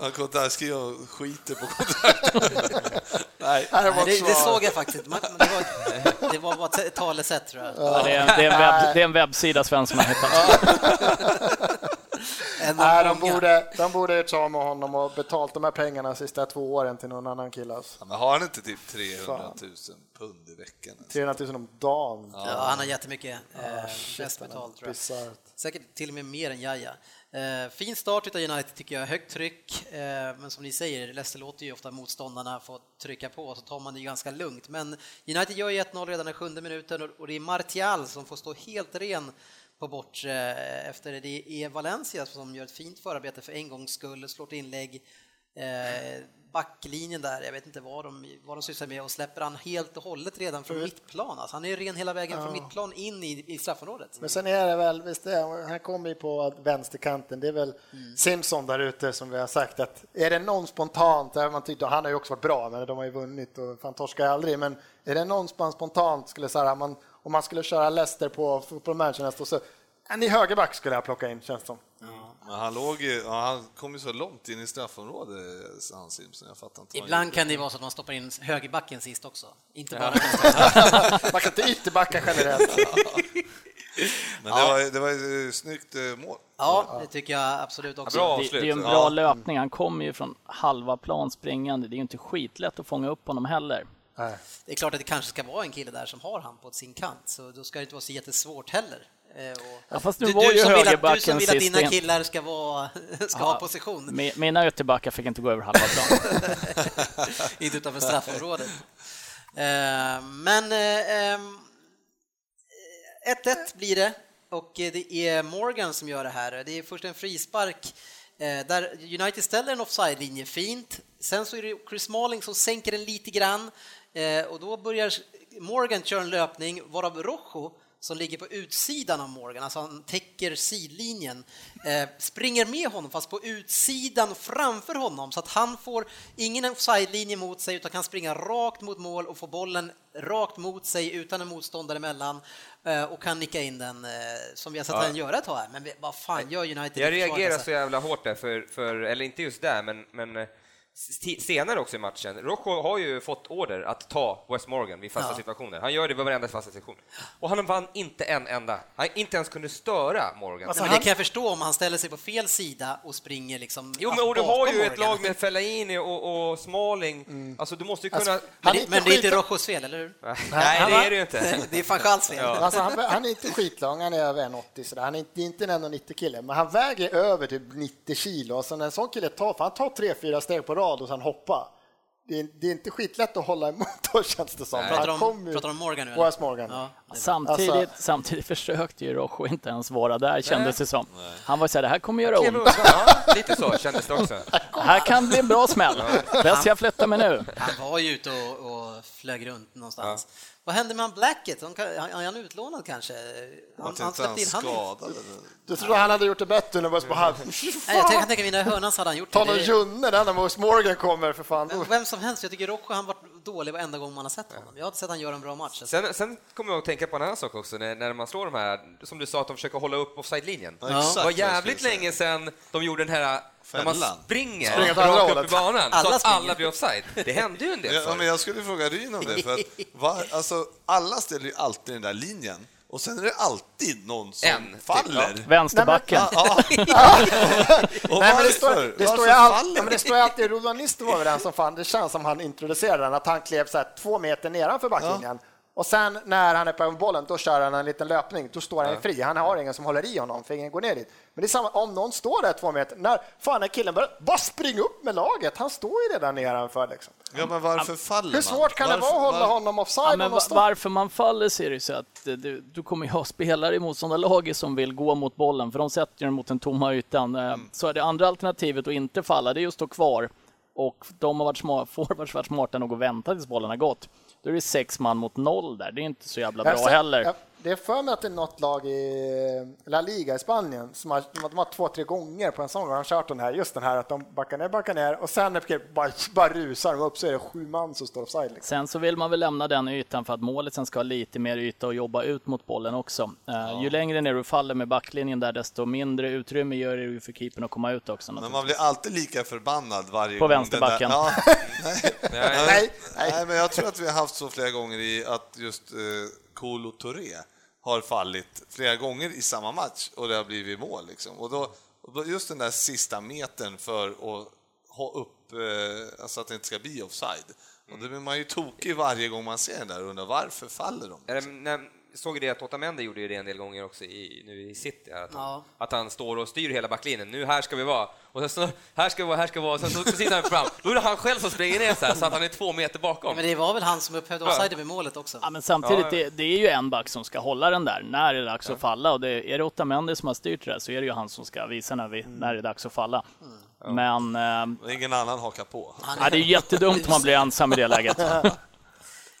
[LAUGHS] han kontraktskriver och skiter på kontraktet? [LAUGHS] Nej. Det, det såg jag faktiskt. Men det var, det var bara ett talesätt tror jag. Ja, det, är, det, är en webb, det är en webbsida Svensson har hittat. Nej, de borde, de borde gjort sig med honom och betalt de här pengarna de sista två åren till någon annan kille. Alltså. Ja, men har han inte typ 300 000 pund i veckan? 300 000 om dagen. Ja, han har jättemycket eh, bäst betalt tror jag. Säkert till och med mer än Jaja. Eh, fin start utav United tycker jag, högt tryck, eh, men som ni säger, Leicester låter ju ofta motståndarna få trycka på, så tar man det ju ganska lugnt. Men United gör ju 1-0 redan i sjunde minuten och- och det är Martial som får stå helt ren på bortre efter det är Valencia som gör ett fint förarbete för en gångs skull, slår ett inlägg eh, backlinjen där, jag vet inte vad de, vad de sysslar med och släpper han helt och hållet redan från mittplan. Alltså han är ren hela vägen från mittplan in i, i straffområdet. Men sen är det väl, visst det, han kommer ju på vänsterkanten, det är väl Mm. Simpson där ute som vi har sagt att är det någon spontant, man tyckte, han har ju också varit bra, men de har ju vunnit och fan torskar aldrig, men är det någon spontant skulle säga, man, om man skulle köra Leicester på fotboll Manager nästa år, så en i högerback skulle jag plocka in känns det som. Men han, låg ju, ja, han kom ju så långt in i straffområdet, han Simpson. Jag fattar inte. Ibland kan det vara så att man stoppar in högerbacken sist också, inte bara Man kan inte ytterbacka generellt. Men det var, det var ju snyggt eh, mål. Ja, det tycker jag absolut också. Bra Det, det är ju en bra Ja. löpning. Han kommer ju från halva plan springande. Det är ju inte skitlätt att fånga upp honom heller. Det är klart att det kanske ska vara en kille där som har han på sin kant, så då ska det inte vara så jättesvårt heller. Eh, Ja, fast nu du, var du, ju som vill att, du som vill att dina in. killar ska, vara, [LAUGHS] ska ha position, Mi- Mina ytterbackar fick inte gå över halva plan. [LAUGHS] inte utanför straffområdet. Eh, Men eh, ehm, 1-1 blir det och eh, det är Morgan som gör det här. Det är först en frispark där United ställer en offside-linje fint. Sen så är det Chris Smalling som sänker den lite grann och då börjar Morgan köra en löpning varav Rojo som ligger på utsidan av Morgan, alltså han täcker sidlinjen, eh, springer med honom fast på utsidan framför honom så att han får ingen offside-linje mot sig utan kan springa rakt mot mål och få bollen rakt mot sig utan en motståndare emellan eh, och kan nicka in den eh, som vi har sett Ja. han göra ett tag här. Men vad fan gör United? Jag reagerar alltså? så jävla hårt där, för, för, eller inte just där, men, men eh, senare också i matchen. Rojo har ju fått order att ta West Morgan vid fasta Ja. situationer. Han gör det vid varenda fasta situation. Och han vann inte en enda. Han inte ens kunde störa Morgan. Alltså, han- det kan jag förstå om han ställer sig på fel sida och springer liksom Jo, men och du har ju ett Morgan. lag med Fellaini och, och Smalling. Alltså, du måste ju kunna... Alltså, Men, det, men det är inte Rojos fel, eller hur? [LAUGHS] Nej, det är det ju inte. [LAUGHS] Det är fan Charles fel. Alltså han, han är inte skitlång, han är över 1,80 sådär. Han är inte, inte en 1,90 kille, men han väger över typ 90 kilo. Så när en sån kille tar, för han tar tre, fyra steg på rad och sen hoppar. Det är, det är inte skitlätt att hålla emot då [LAUGHS] känns det som. Nej. Pratar om, pratar om Morgan nu? eller? Wes Morgan. Ja. Samtidigt, Alltså- samtidigt försökte ju Rojo inte ens vara där kändes det som. Han var så här, det här kommer göra ont. [LAUGHS] Ja, lite så kändes det också. Det här kan bli en bra smäll. Bäst jag flyttar mig nu. Han var ju ute och, och flög runt någonstans. Vad hände med han Blackett? Han, kan- han- är han utlånad kanske? Han, han släppte in han. Du tror han hade gjort det bättre när Wes [LAUGHS] Morgan... Nej, jag tänka mig när hörnan så hade han gjort Ta det. någon det. Junne där när Morgan kommer för fan. Men Vem som helst, jag tycker Rojo han varit dålig varenda gång man har sett honom. Jag har inte sett han göra en bra match. Alltså. Sen, sen kommer jag att tänka på en annan sak också, när, när man slår de här, som du sa, att de försöker hålla upp offside-linjen. Ja, Det var jävligt länge sedan de gjorde den här när man springer, rakt upp i banan så Alla att springer. alla blir offside. Det hände ju en del Ja, men jag skulle fråga Ryn om det, för att [LAUGHS] va, alltså, alla ställer ju alltid den där linjen och sen är det alltid någon som En, faller. Vänsterbacken. Ja. [LAUGHS] och Nej, men det står, det, ju all, faller ja, men det står alltid, var väl den som fann, det känns som han introducerade den, att han klev så här två meter nedanför backlinjen. Och sen när han är på bollen, då kör han en liten löpning. Då står han fri. Han har ingen som håller i honom, för ingen går ner dit. Men det är samma, om någon står där två meter, när fan är killen börjar, bara spring upp med laget. Han står ju redan nedanför liksom. Ja, men varför faller man? Hur svårt kan det Varför- vara att hålla var- honom offside? Ja, om men de va- står- varför man faller det ju så att eh, du, du kommer ju ha spelare i motståndarlaget som vill gå mot bollen, för de sätter den mot den tomma ytan. Eh, Så är det andra alternativet att inte falla, det är att stå kvar. Och de har varit smart, forwards varit smarta nog att vänta tills bollen har gått. Då är det sex man mot noll där, det är inte så jävla bra ser- heller. Det är för mig att det är något lag i La Liga i Spanien som har, de har två, tre gånger på en sån har kört den här, just den här att de backar ner, backar ner och sen när bara, bara rusar de upp så är det sju man som står offside. Liksom. Sen så vill man väl lämna den ytan för att målet sen ska ha lite mer yta och jobba ut mot bollen också. Eh, Ju längre ner du faller med backlinjen där, desto mindre utrymme gör det ju för keepern att komma ut också. Men man blir alltid lika förbannad varje På gång. den vänsterbacken. [LAUGHS] Ja, nej, Nej. Nej, nej, men jag tror att vi har haft så flera gånger i att just eh, Kolo Touré har fallit flera gånger i samma match och det har blivit mål. Liksom. Och, då, och då just den där sista metern för att ha upp, eh, alltså att det inte ska bli offside. Och då blir man ju tokig varje gång man ser den där och undrar varför faller de? När- Såg det att Otamendi gjorde ju det en del gånger också i, nu i City, att, han, Ja. att han står och styr hela backlinjen. Nu här ska vi vara. Och sen så, här ska vi vara, här ska vi vara, sen så precis när han fram, då är det han själv som springer ner så här, så att han är två meter bakom. Men det var väl han som upphävde offside vid målet också? Ja, men samtidigt, Ja, Det, det är ju en back som ska hålla den där när det är dags att falla. Och det, är det Otamendi som har styrt det där så är det ju han som ska visa när, vi, när det är dags att falla. Men eh, ingen annan hakar på. ja, det är jättedumt om man blir ensam i det läget. [LAUGHS]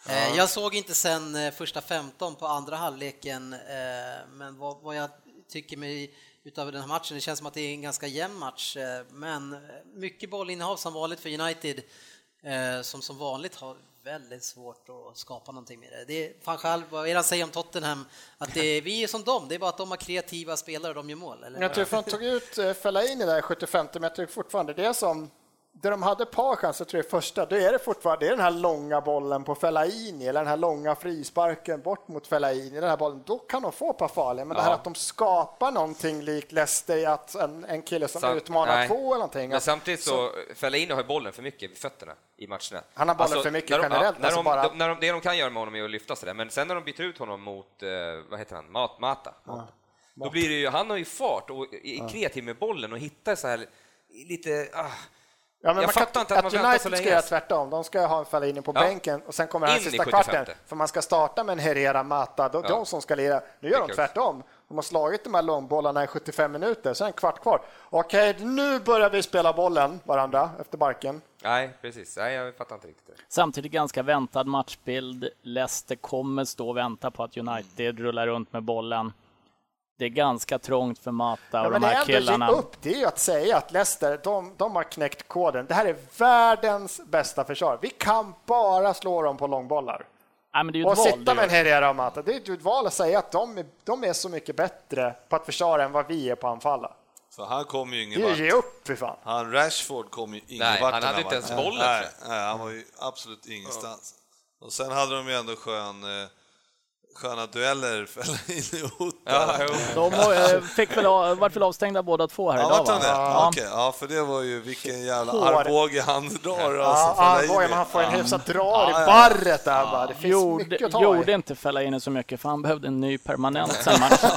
Eh, Jag såg inte sen eh, första 15 på andra halvleken, eh, men vad, vad jag tycker mig utav den här matchen, det känns som att det är en ganska jämn match, men mycket bollinnehav som vanligt för United, som som vanligt har väldigt svårt att skapa någonting med det. det är, fan själv, vad är det han säger om Tottenham? Att det är, vi är som dem, det är bara att de har kreativa spelare och de gör mål. Eller? Jag tror att de tog ut Fellaini där i 75 men jag tycker fortfarande det är som där de hade ett par chanser, tror jag, första, då är det fortfarande det är den här långa bollen på Fellaini eller den här långa frisparken bort mot Fellaini, den här bollen, då kan de få ett par farliga. Men det här Ja. att de skapar någonting likt Leicester, att en, en kille som Sam- utmanar nej. två eller någonting. Men samtidigt så, Fellaini har ju bollen för mycket vid fötterna i matcherna. Alltså, Han har bollen för mycket när de, generellt, när alltså de, bara- de, när de, det de kan göra med honom är att lyfta sig där, men sen när de byter ut honom mot, eh, vad heter han, Mat, Mata, då blir det ju, han har ju fart och är kreativ med bollen och hittar så här lite, ah, Ja, men Jag man kan, fattar inte att man väntar United så ska länge. göra tvärtom. De ska ha en Fellaini på Ja. bänken och sen kommer den sista 75. kvarten. För man ska starta med en Herrera, Mata, då Ja. de som ska lira. Nu gör de tvärtom. De har slagit de här långbollarna i 75 minuter, det en kvart kvar. Okej, nu börjar vi spela bollen varandra efter barken. nej precis, nej jag fattar inte riktigt det. Samtidigt ganska väntad matchbild. Leicester kommer stå och vänta på att United rullar runt med bollen. Det är ganska trångt för Mata Ja, och men de det är här killarna. upp, det är ju att säga att Leicester, de, de har knäckt koden. Det här är världens bästa försvar. Vi kan bara slå dem på långbollar. Nej, men det är ju Och val sitta med en. Herrera och Mata, det är ju ett val att säga att de är, de är så mycket bättre på att försvara än vad vi är på att anfalla. För han kom ju Det ingen vart. ge upp för fan. Han Rashford kom ju ingen Nej, vart han hade inte ens bollen, Nej, han var ju absolut ingenstans. Och sen hade de ju ändå skön, eh, sköna dueller, Fellaini [LAUGHS] och. Ja. De har- eh, fick väl, vart väl avstängda båda två här Ja, idag va? Ja. Okej, ja, för det var ju vilken jävla Hår. armbåge han drar. Ja, Alltså, ja. Bojan, men han får en hyfsat drar Ja, i ja. barret där bara. Det finns Gjorde, mycket att ta gjorde i. inte Fellaini så mycket för han behövde en ny permanent sen matchen.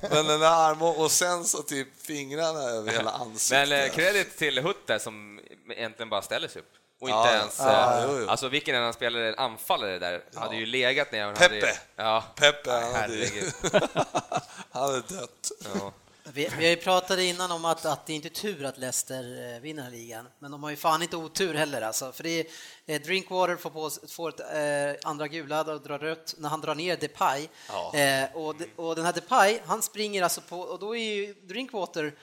[LAUGHS] Men den där armbågen, och sen så typ fingrarna över hela ansiktet. Men eh, credit till Hutt där som egentligen bara ställer sig upp. Och Ja, inte ja. ens... Ja, eh. Alltså vilken annan spelare, anfallare där, hade ju legat ner. Peppe. Hade, ja, Peppe, han hade, herregud. [LAUGHS] han hade dött. Ja. Vi, vi har ju pratat innan om att, att det är inte tur att Leicester eh, vinner den här ligan, men de har ju fan inte otur heller alltså. För det är, eh, Drinkwater får, på, får ett eh, andra gula och drar rött när han drar ner Depay. Eh, och, de- och den här Depay, han springer alltså på, och då är ju Drinkwater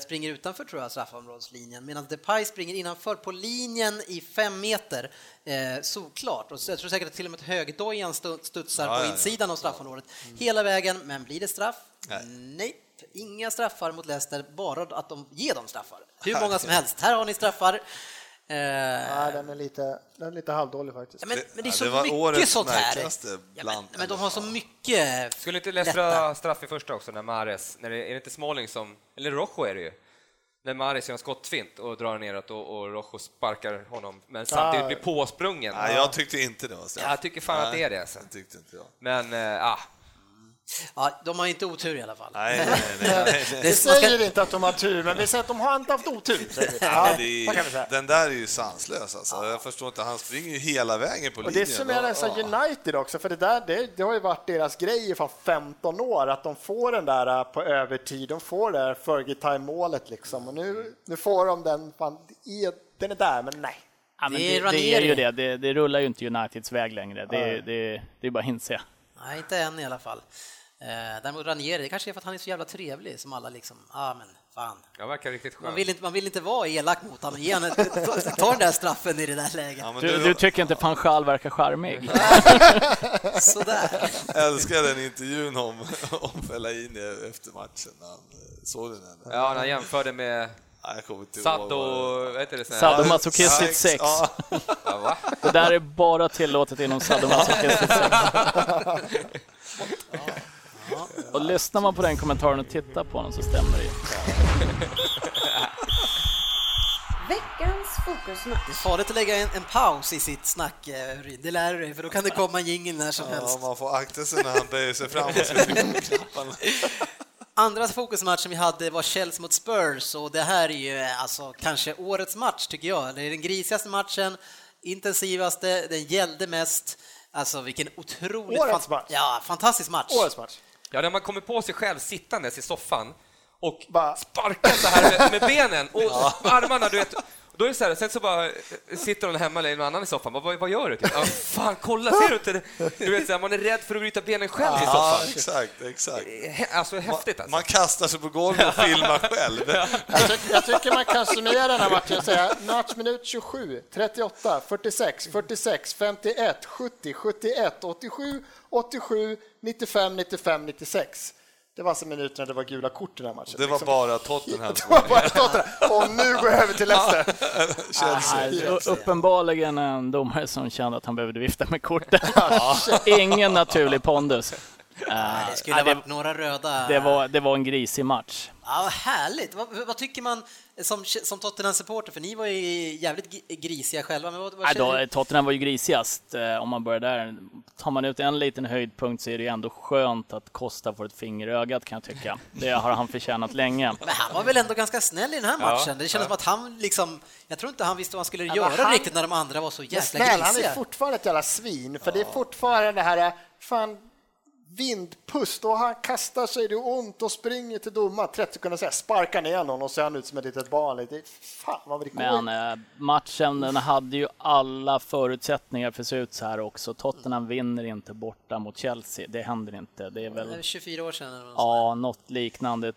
springer utanför tror jag straffområdeslinjen, medan Depay springer innanför på linjen i fem meter, eh, såklart. Och jag tror säkert att till och med högdojan stu- studsar Ja, på insidan av straffområdet hela vägen, men blir det straff? Nej. Nej, inga straffar mot Leicester, bara att de ger dem straffar. Hur många som helst. Här har ni straffar. Eh, Nej, den är lite, den är lite halvdålig faktiskt. ja, men, men det är Ja, så det var mycket årets sånt här. Ja, men, bland- men de har så mycket Skulle inte ha straff i första också, när Mares, när det, är det inte Smalling som, eller Rojo är det ju, när Mares gör en skottfint och drar neråt och, och Rojo sparkar honom, men samtidigt blir påsprungen. Nej, jag tyckte inte det var straff. Jag tycker fan att det är det. Alltså. Tyckte inte jag. Men, eh, ah, Ja, de har inte otur i alla fall. Nej, nej, nej. nej. Vi säger inte att de har tur, men vi säger att de har inte haft otur. Ja, är, den där är ju sanslös alltså. Jag förstår inte, han springer ju hela vägen på Och linjen. det summerar nästan Ja. United också, för det där det, det har ju varit deras grej i fan 15 år, att de får den där äh, på övertid, de får det där Fergie time-målet liksom. Och nu, nu får de den, fan, den är där, men nej. Ja, men Det det, är det är ju det. det. Det rullar ju inte Uniteds väg längre. Det, det, det är bara att inse. Nej, inte än i alla fall. Eh, däremot Ranieri, det kanske är för att han är så jävla trevlig som alla liksom, ja ah, men fan. jag verkar riktigt skön. Man vill inte, man vill inte vara elak mot honom, ge honom, ta den där straffen i det där läget. Ja, men Du, du, du tycker inte Panchal verkar charmig? [LAUGHS] Sådär. älskar den intervjun om, om Fellaini efter matchen. Han, eh, såg den eller? Ja, när han jämförde med jag Sadomasochistiskt sex. Ja, Ja? Det där är bara tillåtet inom sadomasochistiskt sex. [LAUGHS] Och lyssnar man på den kommentaren och tittar på den så stämmer det ju. Veckans fokusmatch. Det är farligt att lägga en, en paus i sitt snack, eh, Ryd. det lär du dig, för då kan det komma en jingel när som ja, helst. man får akta sig när han böjer sig fram och knapparna. [LAUGHS] Andra fokusmatchen vi hade var Chelsea mot Spurs och det här är ju alltså kanske årets match tycker jag. Det är den grisigaste matchen, intensivaste, den gällde mest. Alltså vilken otroligt Årets match. Ja, fantastisk match. Årets match. Ja, när man kommer på sig själv sittandes i soffan och Bara- sparkar så här med, med benen och armarna, du vet. Då är det så här, sen så bara eh, sitter hon hemma eller någon annan i soffan. Bara, vad, vad gör du? Typ? Ja, fan, kolla, ser du inte? det? Du vet, så här, man är rädd för att bryta benen själv i soffan. exakt, exakt. Hä- Alltså häftigt alltså. Man kastar sig på golvet och filmar själv. Jag, tycker, jag tycker man kan summera den här matchen och säga matchminut 27, 38, 46, 46, 51, 70, 71, 87, 87, 95, 95, 96. Det var alltså minuterna det var gula kort i den här matchen. Det var Liksom. bara Tottenham. [LAUGHS] Det var bara Tottenham. Och nu går jag över till Leicester. [LAUGHS] Nej, u- uppenbarligen en domare som kände att han behövde vifta med korten. Ingen naturlig pondus. Eh, Det skulle nej, ha varit några röda... det, var, det var en grisig match. Ja, vad härligt. Vad, vad tycker man som, som Tottenham-supporter? För ni var ju jävligt grisiga själva. Men vad, vad då? Tottenham var ju grisigast eh, om man börjar där. Tar man ut en liten höjdpunkt så är det ju ändå skönt att Costa får ett finger i ögat kan jag tycka. Det har han förtjänat länge. [LAUGHS] Men han var väl ändå ganska snäll i den här Ja, matchen. Det kändes som att han liksom... Jag tror inte han visste vad han skulle men göra han- riktigt när de andra var så jäkla snäll, han grisiga. är fortfarande ett jävla svin, för det är fortfarande det här, fan, vindpust och han kastar sig, det är ont och springer till domaren, 30 sekunder säga sparkar ner någon och ser han ut som ett litet barn. Det, fan vad det går. Men eh, matchen den hade ju alla förutsättningar för att se ut så här också. Tottenham vinner inte borta mot Chelsea. Det händer inte. Det är väl Det är 24 år sedan. Eller ja, något liknande.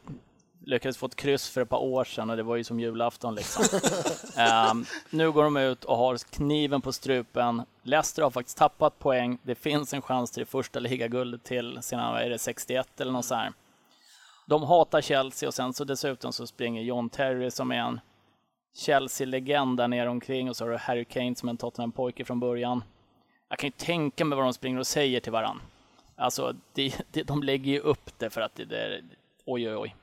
Lyckades få ett kryss för ett par år sedan och det var ju som julafton liksom. [LAUGHS] Ehm, nu går de ut och har kniven på strupen. Leicester har faktiskt tappat poäng. Det finns en chans till det första ligaguldet till sina, är det, 61 eller något så här. De hatar Chelsea och sen så dessutom så springer John Terry som är en Chelsea-legend där nere omkring och så har du Harry Kane som är en Tottenham-pojke från början. Jag kan ju tänka mig vad de springer och säger till varann. Alltså, det, det, de lägger ju upp det för att det där, oj oj oj.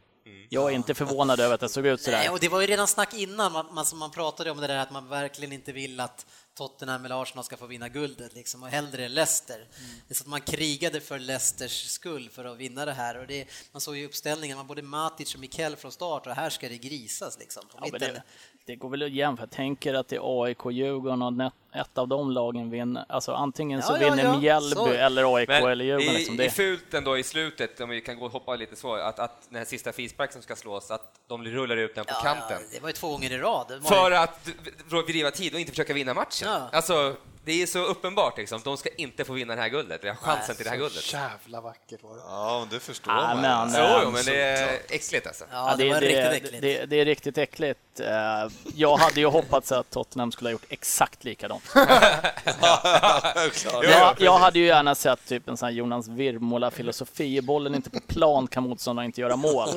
Jag är inte förvånad över att det såg ut Nej, sådär. och det var ju redan snack innan, man, man, man pratade om det där att man verkligen inte vill att Tottenham eller Arsenal ska få vinna guldet, liksom, och hellre Leicester. Det är så att man krigade för Leicesters skull för att vinna det här. Och det, man såg ju uppställningen, man både Matic och Mikel från start, och här ska det grisas. Liksom, på Ja, mitten. det, det går väl att jämföra. Jag tänker att det är AIK, Djurgården och ett av de lagen vinner. Alltså antingen så Ja, ja, vinner ja. Mjällby Så. eller AIK Men eller Djurgården. i, Liksom. Det, fult ändå i slutet, om vi kan gå och hoppa lite så, att, att den här sista frisparken som ska slås, att de rullar ut den på Ja, kanten. Ja, det var ju två gånger i rad. För att för att driva tid och inte försöka vinna matchen. Ja. Alltså, det är så uppenbart liksom. De ska inte få vinna det här guldet, eller chansen Nej, till det här guldet. Jävla vackert var det. Ja, det förstår Ja, man. men, Jo, eh, jo, men det är äckligt alltså. Ja, det, det, var det, riktigt äckligt. Det, det är riktigt äckligt. Eh, Jag hade ju hoppats att Tottenham skulle ha gjort exakt likadant. [LAUGHS] Klart. Jag, jag hade ju gärna sett typ en sån här Jonas Virmola-filosofi. Bollen inte på plan kan motståndaren inte göra mål.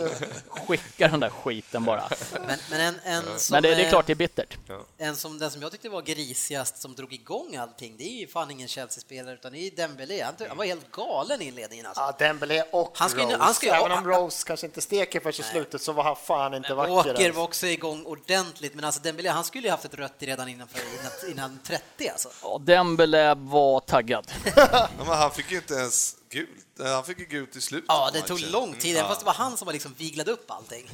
Skicka den där skiten bara. Men, men en, en som, Men det, det är klart det är bittert. En som, den som jag tyckte var grisigast, som drog igång allting, det är ju fan ingen Chelsea-spelare, utan det är Dembélé. Han, han var helt galen i inledningen. Alltså. Ja, Dembélé och Han ska Rose. han ska Även om han- Rose kanske inte steker först i slutet så var han fan inte vacker. Åker alltså. var också igång ordentligt, men alltså Dembélé, han skulle ju haft ett rött redan innan, innan, innan 30 alltså. Ja, Dembélé var taggad. Men han fick ju inte ens gult. Han fick ju gult i slutet Ja, det tog lång tid, även fast det var han som var liksom viglade upp allting.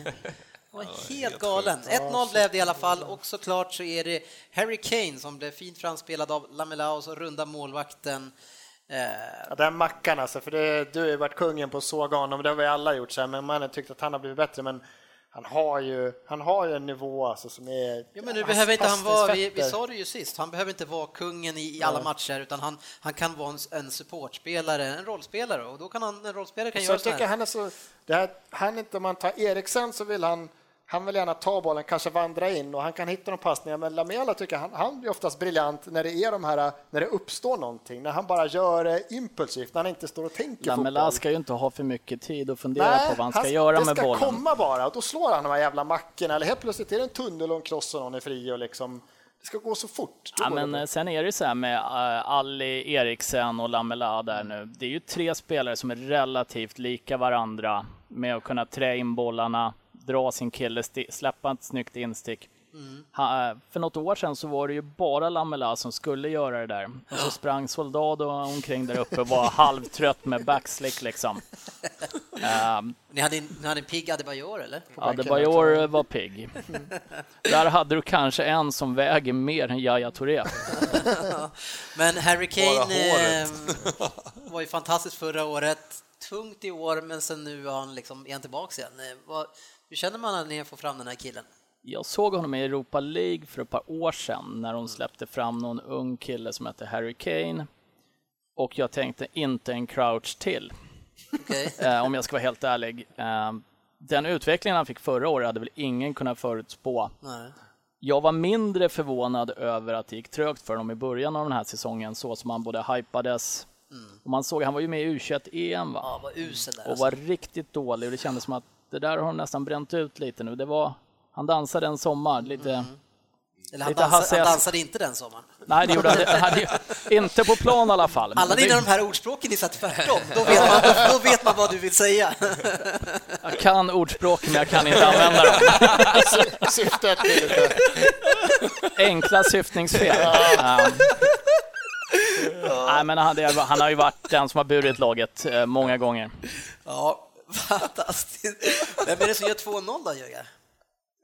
Var helt galen. 1-0 blev det i alla fall och såklart så är det Harry Kane som blev fint framspelad av Lamela och så runda målvakten. Eh, Ja, den mackan alltså, för det, du har ju varit kungen på att såga honom, det har vi alla gjort så här, men man har tyckt att han har blivit bättre, men han har ju, han har ju en nivå alltså som är... Ja, men nu behöver inte han vara, vi, vi sa det ju sist, han behöver inte vara kungen i, i alla matcher utan han, han kan vara en, en supportspelare, en rollspelare och då kan han, en rollspelare kan Så göra jag så tycker här. han är så, det här, han inte, om man tar Eriksen så vill han han vill gärna ta bollen, kanske vandra in och han kan hitta de passningar. Men Lamela tycker han, han är oftast briljant när det är de här, när det uppstår någonting, när han bara gör det impulsivt, när han inte står och tänker Lamela fotboll. ska ju inte ha för mycket tid att fundera på vad han ska han- göra det med ska bollen. komma bara och då slår han de här jävla mackorna eller helt plötsligt är det en tunnel och en kross och någon är fri och liksom det ska gå så fort. Ja, det men eh, sen är det så här med uh, Ali Eriksen och Lamela där nu. Det är ju tre spelare som är relativt lika varandra med att kunna trä in bollarna, dra sin kille, släppa ett snyggt instick. Ha, för något år sedan så var det ju bara Lamela som skulle göra det där. Och så sprang Soldado omkring där uppe och var [LAUGHS] halvtrött med backslick liksom. Um, Ni hade, ni hade en pigg Adebayor eller? Adebayor var pigg. Där hade du kanske en som väger mer än Yahya Touré. [LAUGHS] Men Harry Kane håret. eh, var ju fantastisk förra året. Tungt i år, men sen nu är han, liksom, är han tillbaka igen. Hur känner man när ni får fram den här killen? Jag såg honom i Europa League för ett par år sedan när de släppte fram någon ung kille som hette Harry Kane. Och jag tänkte inte en crouch till, Okej. [LAUGHS] eh, om jag ska vara helt ärlig. Eh, den utvecklingen han fick förra året hade väl ingen kunnat förutspå. Nej. Jag var mindre förvånad över att det gick trögt för honom i början av den här säsongen, så som han både hypades och man såg, han var ju med i U21-EM va? Ja, vad usel där och alltså. var riktigt dålig och det kändes som att det där har hon nästan bränt ut lite nu. Det var, han dansade en sommar, lite... Eller han, dansade, han dansade inte den sommaren. Nej, det gjorde han, det- han inte på plan i alla fall. Alla dina de här ordspråken ni sa tvärtom, då vet, man, då, då vet man vad du vill säga. Jag kan ordspråken, men jag kan inte använda dem. Syftet är lite... Enkla syftningsfel. Um, nej, men han, det, han har ju varit den som har burit laget eh, många gånger. Ja, fantastiskt. Vem är det som gör 2-0 då, Jörgen?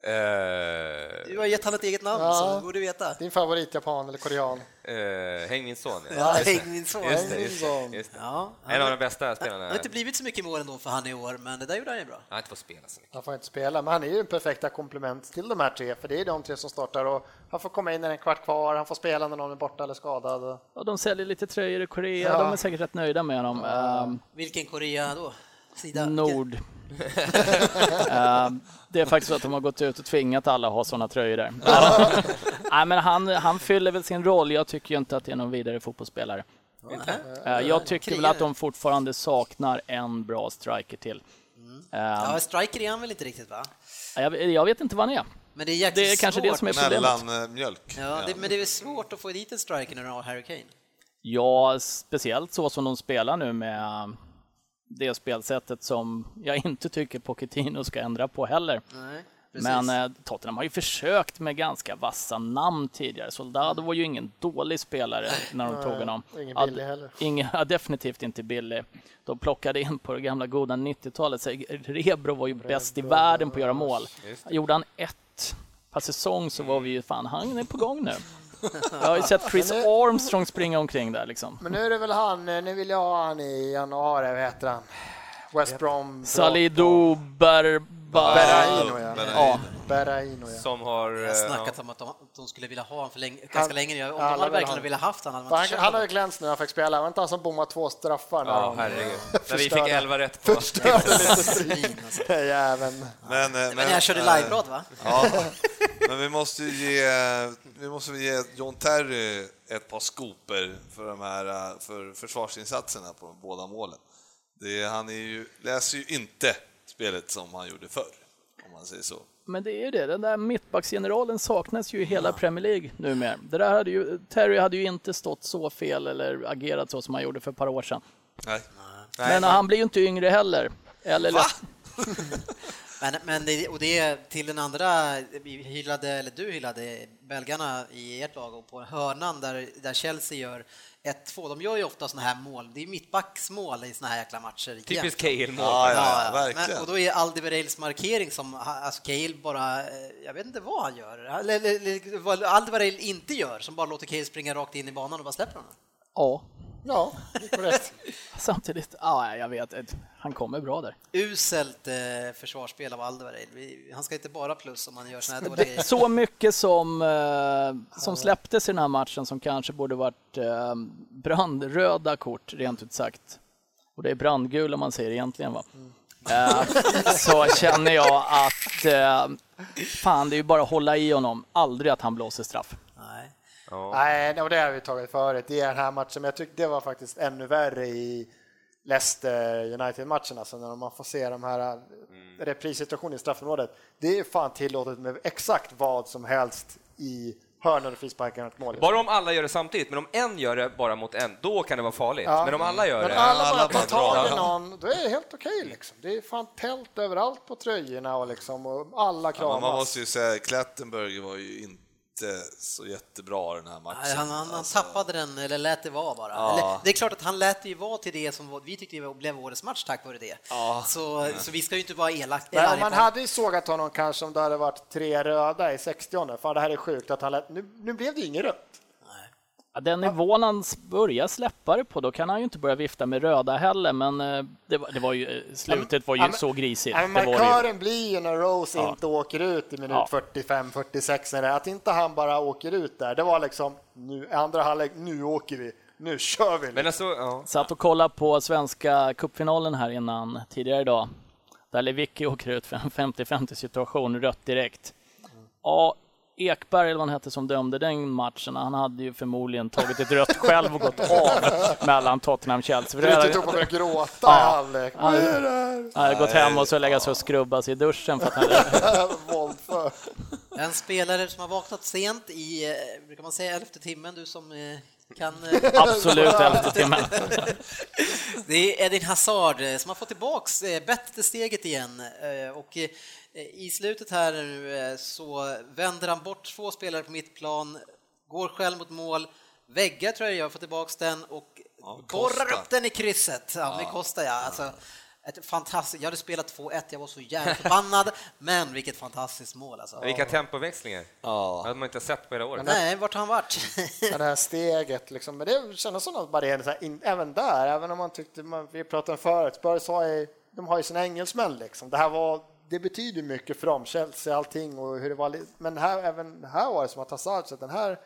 Eh, Du har gett han ett eget namn, Ja. så du borde veta. Din favoritjapan eller korean? eh, häng min son. Ja, det. häng min son. Just det, Häng just min det, son. just det. Ja, En av de bästa Det spelarna. har inte blivit så mycket mål ändå för han i år, men det där gjorde han ju bra. Han har inte fått spela så mycket. Han får inte spela, men han är ju en perfekta komplement till de här tre, för det är de tre som startar och han får komma in när det är en kvart kvar, han får spela när någon är borta eller skadad. Och de säljer lite tröjor i Korea, Ja. de är säkert rätt nöjda med honom. Um, Vilken Korea då? Sida? Nord. [LAUGHS] Ehm, det är faktiskt så att de har gått ut och tvingat alla att ha sådana tröjor där. Nej, men han, han fyller väl sin roll. Jag tycker ju inte att det är någon vidare fotbollsspelare. Eh, jag tycker väl att de fortfarande saknar en bra striker till. Ehm, Ja, striker är han väl inte riktigt va? jag, jag vet inte vad han är. Men det är Det är kanske det som är problemet. Mellan eh, mjölk. Ja, det, men det är väl svårt att få dit en striker när du har Harry Kane? Ja, speciellt så som de spelar nu med det spelsättet som jag inte tycker Pochettino ska ändra på heller. Nej. Men eh, Tottenham har ju försökt med ganska vassa namn tidigare. Soldado var ju ingen dålig spelare när de tog honom. ingen billig heller. Ingen, ja, definitivt inte billig. De plockade in på det gamla goda 90-talet. Så Rebro var ju bäst i världen på att göra mål. Gjorde han ett per säsong så var vi ju fan, han är på gång nu. Jag har ju sett Chris Armstrong springa omkring där liksom. Men nu är det väl han, eh, nu vill jag ha han i januari, vad heter han? West Brom. Salido. Berahino, ja. Ja, Berahino, ja. Som har... Jag eh, har snackat om att de, att de skulle vilja ha honom för länge, ganska länge. Jag- Om de hade verkligen ha- velat haft honom hade man Han, inte han har ju köpt glänst nu, han fick spela. Var inte han som bommade två straffar? när Ja, herregud. [LAUGHS] När vi fick 11 rätt på... Förstörde [LAUGHS] lite. Svin, alltså. Jäveln. Men, eh, Men jag körde liveblad va? Ja, men vi måste ju ge, vi måste ge John Terry ett par skoper för de här eh, för försvarsinsatserna på båda målen. Det, han är ju, läser ju inte spelet som han gjorde förr, om man säger så. men det är ju det. Den där mittbacksgeneralen saknas ju i hela Premier League numera. Det där hade ju, Terry hade ju inte stått så fel eller agerat så som han gjorde för ett par år sedan. Nej. Men han blir ju inte yngre heller. Eller Va? [LAUGHS] [LAUGHS] Men, men det, och det är till den andra, vi hyllade, eller du hyllade belgarna i ert lag och på hörnan där, där Chelsea gör 1-2. De gör ju ofta såna här mål. Det är mittbacksmål i såna här jäkla matcher. Typiskt Cahill-mål. Ja, ja, Ja, verkligen. Men, och då är Alderweirelds markering som, alltså Cahill bara, eh, jag vet inte vad han gör, eller, eller, vad Alderweireld inte gör, som bara låter Cahill springa rakt in i banan och bara släpper honom. Ja, Ja, det är korrekt. [LAUGHS] samtidigt, ja, jag vet, han kommer bra där. Uselt eh, försvarsspel av Alderweireld. Han ska inte bara plus om han gör såna här dåliga grejer. Så mycket som, eh, som släpptes i den här matchen som kanske borde varit eh, brandröda kort, rent ut sagt. Och det är brandgula man säger egentligen va? Eh, så känner jag att eh, fan, det är ju bara att hålla i honom, aldrig att han blåser straff. Nej. Nej, och det har vi tagit förut. Det är den här matchen, men jag tycker det var faktiskt ännu värre i Leicester United-matchen, alltså när man får se de här Mm. reprissituationerna i straffområdet. Det är fan tillåtet med exakt vad som helst i hörnor och frisparkar och ett mål. Bara om alla gör det samtidigt, men om en gör det bara mot en, då kan det vara farligt. Ja. Men om alla gör Men det... alla alla bara tar tag i någon, då är det helt okej liksom. Det är fan tält överallt på tröjorna och liksom, och alla Ja, kramas. man måste ju säga, Klettenberg var ju inte så jättebra den här matchen. Nej, Han, han, han Alltså, tappade den, eller lät det vara bara. Ja. Eller, det är klart att han lät det ju vara till det som vi tyckte blev årets match tack vare det. Ja. Så, så vi ska ju inte vara elaka. Arga man på- hade ju sågat honom kanske om det hade varit tre röda i 60 Fan, det här är sjukt att han lät... nu, nu blev det ju inget rött. Ja, den nivån han börjar släppa det på, då kan han ju inte börja vifta med röda heller, men eh, det var, det var ju, eh, slutet var ju Ja, men- så grisigt. Ja, det men var det ju. markören blir ju när Rose Ja. inte åker ut i minut Ja. 45-46. när det är- Att inte han bara åker ut där, det var liksom nu, andra halvlek, nu åker vi, nu [LAUGHS] kör vi. Men alltså, ja. Satt och kollade på svenska cupfinalen här innan, tidigare idag, där Lewicki åker ut för en 50-50 situation, rött direkt. Ja, Ekberg, eller vad han hette, som dömde den matchen, han hade ju förmodligen tagit ett rött själv och gått av mellan Tottenham och Chelsea. För det Riktigt upp och började gråta i Ja. halvlek. Ja, Vad är det här? Han hade gått hem och så lägga sig och skrubba sig i duschen för att han. [LAUGHS] En spelare som har vaknat sent i, eh, brukar man säga, elfte timmen, du som eh, kan... eh, [LAUGHS] absolut elfte timmen. [LAUGHS] Det är Edin Hazard eh, som har fått tillbaks eh, bättre steget igen och i slutet här nu så vänder han bort två spelare på mittplan, går själv mot mål, väggar tror jag jag får tillbaks den och borrar Costa. upp den i krysset. Ja, med Costa ja. Alltså, ett fantastiskt, jag hade spelat 2-1, jag var så jävla förbannad, [LAUGHS] men vilket fantastiskt mål alltså. Vilka tempoväxlingar. Ja. Det hade man inte sett på hela året. Nej, vart har han varit? [LAUGHS] Det här steget liksom. Men det kändes som att bara det även där, även om man tyckte, man, vi pratade om förut, Spurs har ju, de har ju sina engelsmän liksom. Det här var, det betyder mycket för dem, Chelsea allting och hur det var, men här, även här var det som att Hazard, så att den här,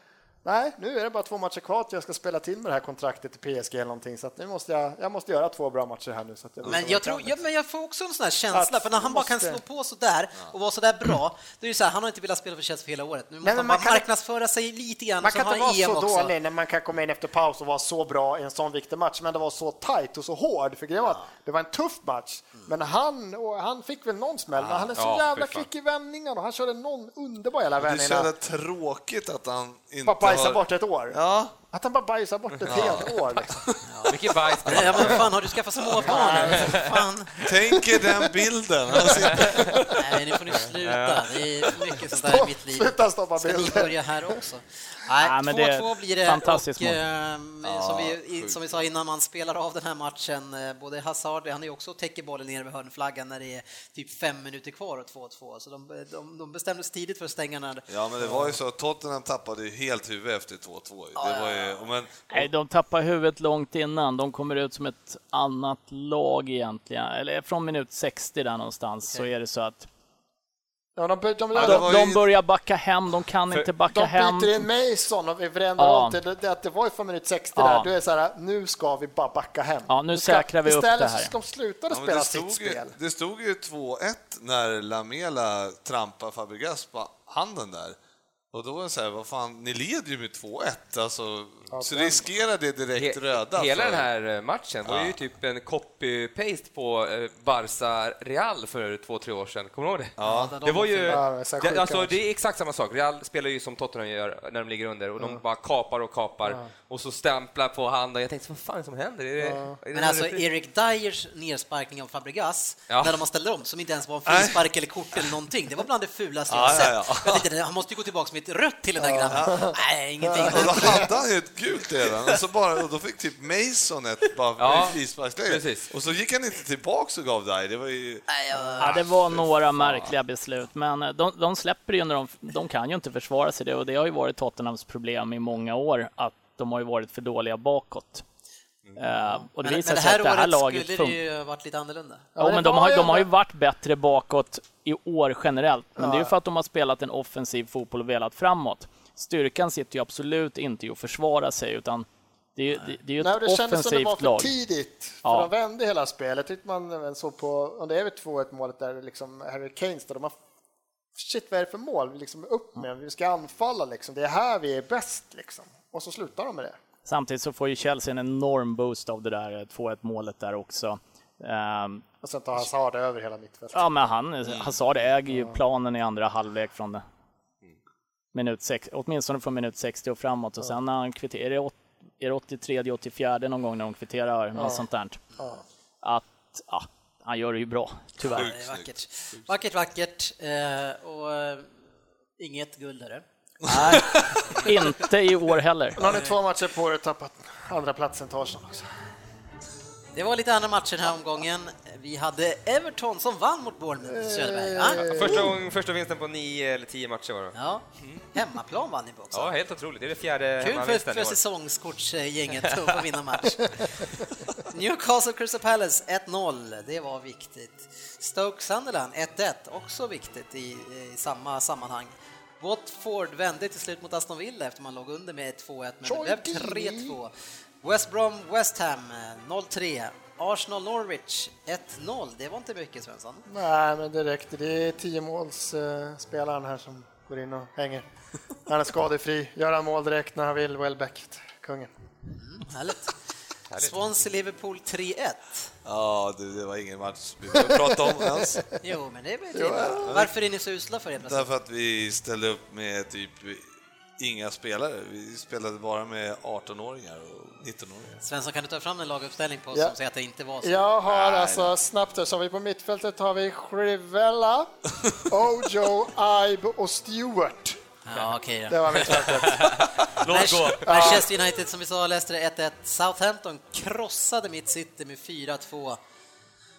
nej, nu är det bara två matcher kvar till jag ska spela till med det här kontraktet i PSG eller någonting, så att nu måste jag, jag måste göra två bra matcher här nu. Så att jag Men jag, tror, ja, men jag får också en sån här känsla, Att för när han bara kan måste- slå på så där och vara så där bra, då är det så här, han har inte velat spela för Chelsea för hela året. Nu måste han man bara kan- marknadsföra sig lite grann, Man så kan inte han vara EM så också. dålig när man kan komma in efter paus och vara så bra i en sån viktig match, men det var så tajt och så hård. För grejen var att det var en tuff match, men han, och han fick väl någon smäll, men han är så Ja, jävla kvick i vändningarna och han körde någon underbar jävla Det är vändning. så jävla tråkigt att han inte Bara bajsar har... bort ett år. Ja, Att han bara bajsar bort ett helt år. Liksom. [LAUGHS] Mycket bajs. Nej, Ja, men fan, har du skaffat småbarn? eller? Fan. tänk er den bilden. Sitter... Nej, nu får ni sluta. Det är mycket sånt där i mitt liv. Sluta stoppa Ska ni bilder. börja här också? Nej, Nej, men det är 2-2 blir det. fantastiskt och, mål. ehm, som, vi, som vi sa innan man spelar av den här matchen, eh, både Hazard, han är också täcker bollen nere vid hörnflaggan när det är typ fem minuter kvar och 2-2. Så de, de, de bestämde sig tidigt för att stänga den. Ja, men det var ju så att Tottenham tappade ju helt huvud efter 2-2. Det var ju... Men, Nej, de tappar huvudet långt innan. De kommer ut som ett annat lag egentligen. Eller från minut 60 där någonstans så är det så att Ja, de, de, de, Ja, de, de ju- börjar backa hem. De kan inte backa hem. byter in Mason och vi förändrar Ja. om till det, det, att det var ju från minut 60 Ja. där. Då är så här, nu ska vi bara backa hem. Ja, nu ska- säkrar vi upp istället det här. så de slutade ja, men spela det, sitt stod ju, spel. det stod ju 2-1 när Lamela trampade Fabregas på handen där. Och då var det så här, vad fan, ni leder ju med 2-1, alltså, så riskerar det direkt He- röda. Hela för- den här eh, matchen var ju typ en copy-paste på eh, Barca Real för två, tre år sedan. Kommer du ihåg det? Ja. Det var ju... Det här det, alltså, det är exakt samma sak. Real spelar ju som Tottenham gör när de ligger under och de bara kapar och kapar och så stämplar på handen. Jag tänkte, vad fan är det som händer? Är det, är det Men alltså någon- Erik Dyers nersparkning av Fabregas, Ja. när de har ställt om, som inte ens var en frispark eller kort eller någonting, det var bland det fulaste jag sett. ja, ja. Jag tänkte, han måste ju gå tillbaka med ett rött till den där grabben. [LAUGHS] Nej, ingenting. Då hade han ju ett gult redan och, så bara, och då fick typ Mason ett bara Ja, i frisparksläge. Och så gick han inte tillbaks och gav dig. Det var ju... Ja, det var några märkliga beslut, men eh, de, de släpper ju när de, de kan ju inte försvara sig det och det har ju varit Tottenhams problem i många år att de har ju varit för dåliga bakåt. Eh, och det Men, visar men det sig här att det här året laget skulle det ju ha varit lite annorlunda. Ja, men de har, ju de har ju varit bättre bakåt i år generellt, men det är ju för att de har spelat en offensiv fotboll och velat framåt. Styrkan sitter ju absolut inte i att försvara sig, utan det är det, det är ju Nej, ett det kändes som det var offensivt för lag. tidigt, för Ja. de vände hela spelet. Tyckte man även så på, och det är väl 2-1 målet där liksom Harry Kane står, de har shit vad är det för mål? Liksom upp med, vi ska anfalla liksom, det är här vi är bäst liksom. Och så slutar de med det. Samtidigt så får ju Chelsea en enorm boost av det där 2-1 målet där också. Ehm, Och sen tar Hazard över hela mittfältet. ja, men han, Hazard äger ju planen i andra halvlek från det. Minut sex, åtminstone från minut 60 och framåt och sen när han kvitterar, är det, åt- är det 83, 84 någon gång när de kvitterar, något sånt där. Att, ja, han gör det ju bra, tyvärr. Det är vackert. Vackert, vackert. Eh, och eh, inget guld är det. Nej, inte i år heller. Nu har ni två matcher på er tappat andra platsen till Arsenal också. Det var lite andra matcher den här omgången. Vi hade Everton som vann mot Bournemouth, Söderberg. va? Första, gång- första vinsten på nio eller tio matcher var det. Ja, hemmaplan vann ni på också. Ja, helt otroligt. Det är det fjärde Kul för, för säsongskortsgänget att få vinna match. [LAUGHS] Newcastle Crystal Palace 1-0, det var viktigt. Stoke Sunderland 1-1, också viktigt i, i samma sammanhang. Watford vände till slut mot Aston Villa efter man låg under med 2-1, men det blev 3-2. West Brom West Ham eh, 0-3. Arsenal Norwich 1-0, det var inte mycket Svensson. Nej, men det räckte. Det är tiomålsspelaren här som går in och hänger. Han är skadefri, gör han mål direkt när han vill. Welbeck, kungen. Härligt. Swansea Liverpool 3-1. Ja, du, det var ingen match vi behöver prata om ens. Jo, men det är väl. Varför är ni så usla för det? Därför att vi ställde upp med typ inga spelare. Vi spelade bara med 18-åringar och 19-åringar. Svensson, kan du ta fram en laguppställning på Ja. som säger att det inte var så? Jag har alltså snabbt här, så har vi på mittfältet har vi Shrivella, [LAUGHS] Ojo, Ibe och Stewart. Ja, okej Det då. var mittfältet. [LAUGHS] Låt gå. Manchester United, som vi sa, Leicester 1-1. Southampton krossade mitt City med 4-2.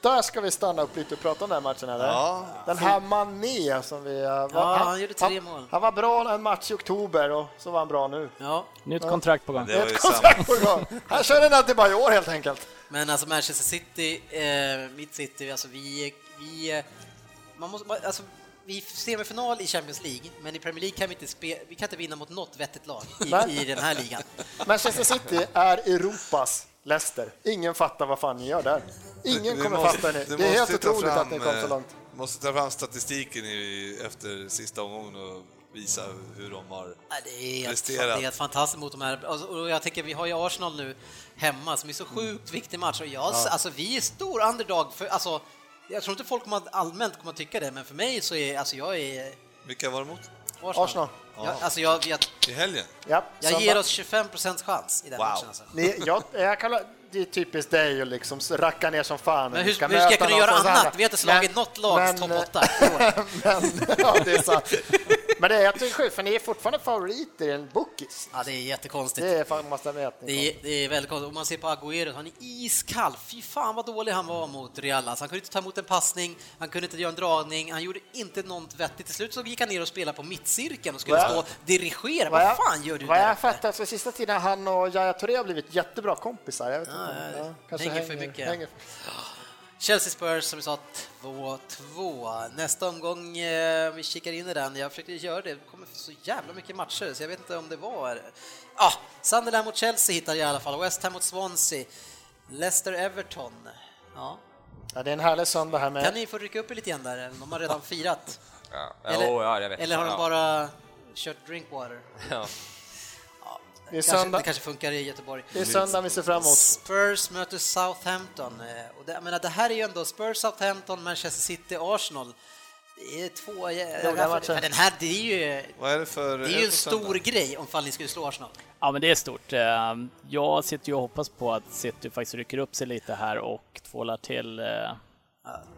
Där ska vi stanna upp lite och prata om den här matchen. Eller? Ja. Den här Mané som vi... uh, var- Ja, han gjorde tre han, mål. Han var bra en match i oktober och så var han bra nu. Ja, Nytt kontrakt på gång. Det samma. kontrakt på gång. Han kör en Adebayor helt enkelt. men alltså Manchester City, eh, mitt City, alltså vi... vi eh, man måste, alltså, vi semifinal i Champions League, men i Premier League kan vi inte, spe, vi kan inte vinna mot något vettigt lag i, i den här ligan. Manchester City är Europas Leicester. Ingen fattar vad fan ni gör där. Ingen kommer måste- fatta det. du Det är helt otroligt fram, att ni kom så eh, långt. måste ta fram statistiken i, efter sista omgången och visa hur de har... Ja, det, är helt, Presterat. det är helt fantastiskt mot de här. Alltså, Och jag tänker, vi har ju Arsenal nu hemma som är så sjukt viktig match. Och jag, alltså, vi är stor underdog. För, alltså, jag tror inte folk kommer, allmänt kommer att tycka det, men för mig så är alltså, jag är Vilka var det mot? Arsenal. Arsenal. Jag, alltså, jag, jag, I helgen? Ja, jag söndag. ger oss 25 procents chans i den Wow. matchen. Alltså. Ni, jag, jag kallar, det är typiskt dig att liksom racka ner som fan. Men hur, hur ska jag kunna göra annat? Vi har inte slagit Men- något lags men- topp 8 i år. men, ja, det är sant. Men det är, jag tycker sjukt, för ni är fortfarande favoriter i en bookies. Ja, det är jättekonstigt. Det är fan, måste. Det är, det är väldigt konstigt. Om man ser på Agüero, han är iskall. Fy fan vad dålig han var mot Real. Alltså, han kunde inte ta emot en passning, han kunde inte göra en dragning, han gjorde inte något vettigt. Till slut så gick han ner och spelade på mittcirkeln och skulle stå och dirigera. Vad Vad fan gör du Vad där jag uppe? fattat så sista tiden han och Yahya Touré har blivit jättebra kompisar. Jag vet inte. Ja, kanske hänger för mycket. Hänger. Chelsea Spurs som vi sa 2-2. Nästa omgång, eh, vi kikar in i den. Jag försökte göra det, det kommer så jävla mycket matcher så jag vet inte om det var... Ah, Sunderland mot Chelsea hittar jag i alla fall. West Ham mot Swansea. Leicester Everton. Ja. Ja, det är en härlig söndag här med... Kan ni få rycka upp er lite igen där? De har redan firat. Ja. Eller, oh, ja, jag vet. eller har de bara kört drinkwater? Det, är Kanske, det kanske funkar i Göteborg. det är söndag vi ser fram emot. Spurs möter Southampton. eh, Och det, jag menar, det här är ju ändå Spurs, Southampton, Manchester City, Arsenal. Det är två... Ja, för den här, det är ju, Vad är det för... det är ju en stor grej om fall ni skulle slå Arsenal. Ja, men det är stort. Eh, Jag sitter ju och hoppas på att City faktiskt rycker upp sig lite här och tvålar till eh,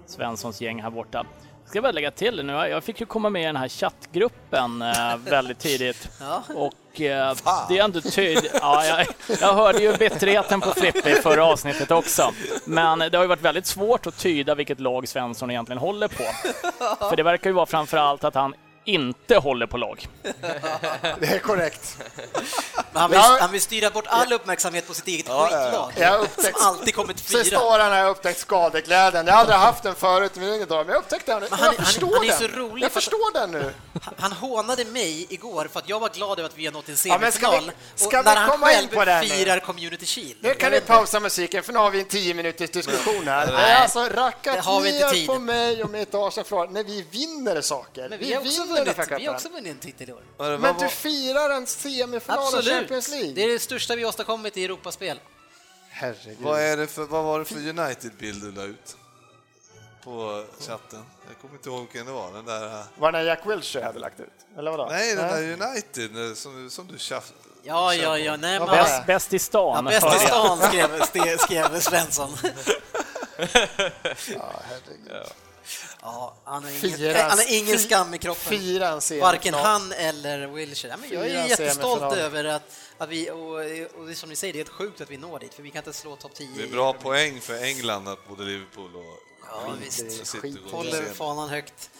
Svenssons gäng här borta. Ska jag bara lägga till nu, jag fick ju komma med i den här chattgruppen eh, väldigt tidigt. [LAUGHS] Ja. Och eh, det är ändå tydligt. Ja, jag, jag hörde ju bitterheten på Frippe i förra avsnittet också. Men det har ju varit väldigt svårt att tyda vilket lag Svensson egentligen håller på. [LAUGHS] För det verkar ju vara framför allt att han inte håller på lag. [LAUGHS] Det är korrekt. Men han, vill, Ja. han vill styra bort all uppmärksamhet på sitt eget Ja, ja, ja. skitlag. Jag har Som upptäckt... alltid kommit Så fyra. står han här och upptäckt skadeglädjen. Jag har aldrig haft den förut i mina dagar, men jag upptäckte den. Men jag han- han- förstår han är den. rolig jag förstår den nu. Han- Han hånade mig igår för att jag var glad över att vi har nått en Ja, men ska vi- semifinal. ska och vi när han komma in själv på det här nu? firar Community Shield. Nu kan vi pausa musiken för nu har vi en tio minuters diskussion här. Det är alltså det rackat har vi inte ner tid. på mig och mitt Arsenal när vi vinner saker. Men vi har också vinner vunnit, vi har också vunnit en titel i år. Men vad du var- firar en semifinal Absolut. Champions League. Det är det största vi åstadkommit i Europaspel. Herregud. Vad, är det för, vad var det för United-bild du la ut? på chatten. Jag kommer inte ihåg vilken det var. Den där... Var det när Jack Wilshere hade lagt ut? Eller vadå? Nej, den där United eh, som, som du tjaff... Ja, ja, ja, nej, men... bäst- Bäst, i stan. Ja, bäst i stan skrev, skrev Svensson. [LAUGHS] Ja, herregud. Ja, han har ingen, Fira- han har ingen skam i kroppen. Varken han eller Wilshire. Ja, men jag är jättestolt över att, att vi, och, och det som ni säger, det är helt sjukt att vi når dit, för vi kan inte slå topp 10. Det är bra poäng för England att både Liverpool och Ja, visst. Håller fanan högt.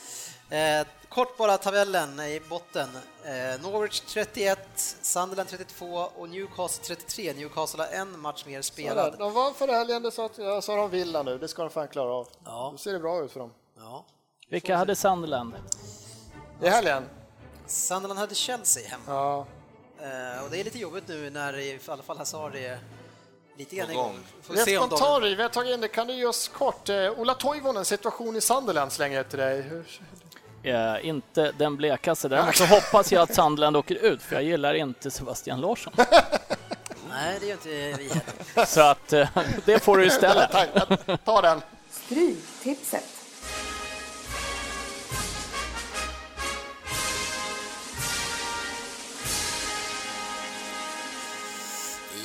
Eh, kort bara tabellen i botten. Eh, Norwich 31, Sunderland 32 och Newcastle 33. Newcastle har en match mer spelad. De var förra helgen, det sa, att, ja, sa de Villa nu, det ska de fan klara av. Ja. Då ser det bra ut för dem. Ja. Vilka hade Sunderland? I helgen? Sunderland hade Chelsea hemma. Ja. Eh, och det är lite jobbigt nu när i alla fall Hazard är lite grann igång. gång. Får Rent se om de... spontant, vi har tagit in det, kan du ge oss kort? Eh, Ola Toivonen, situation i Sunderland slänger jag till dig. Hur, Eh, inte den blekaste. Däremot så hoppas jag att Sunderland åker ut, för jag gillar inte Sebastian Larsson. [LAUGHS] Nej, det gör inte vi heller. Så att eh, det får du istället. [LAUGHS] Ta den. Stryktipset.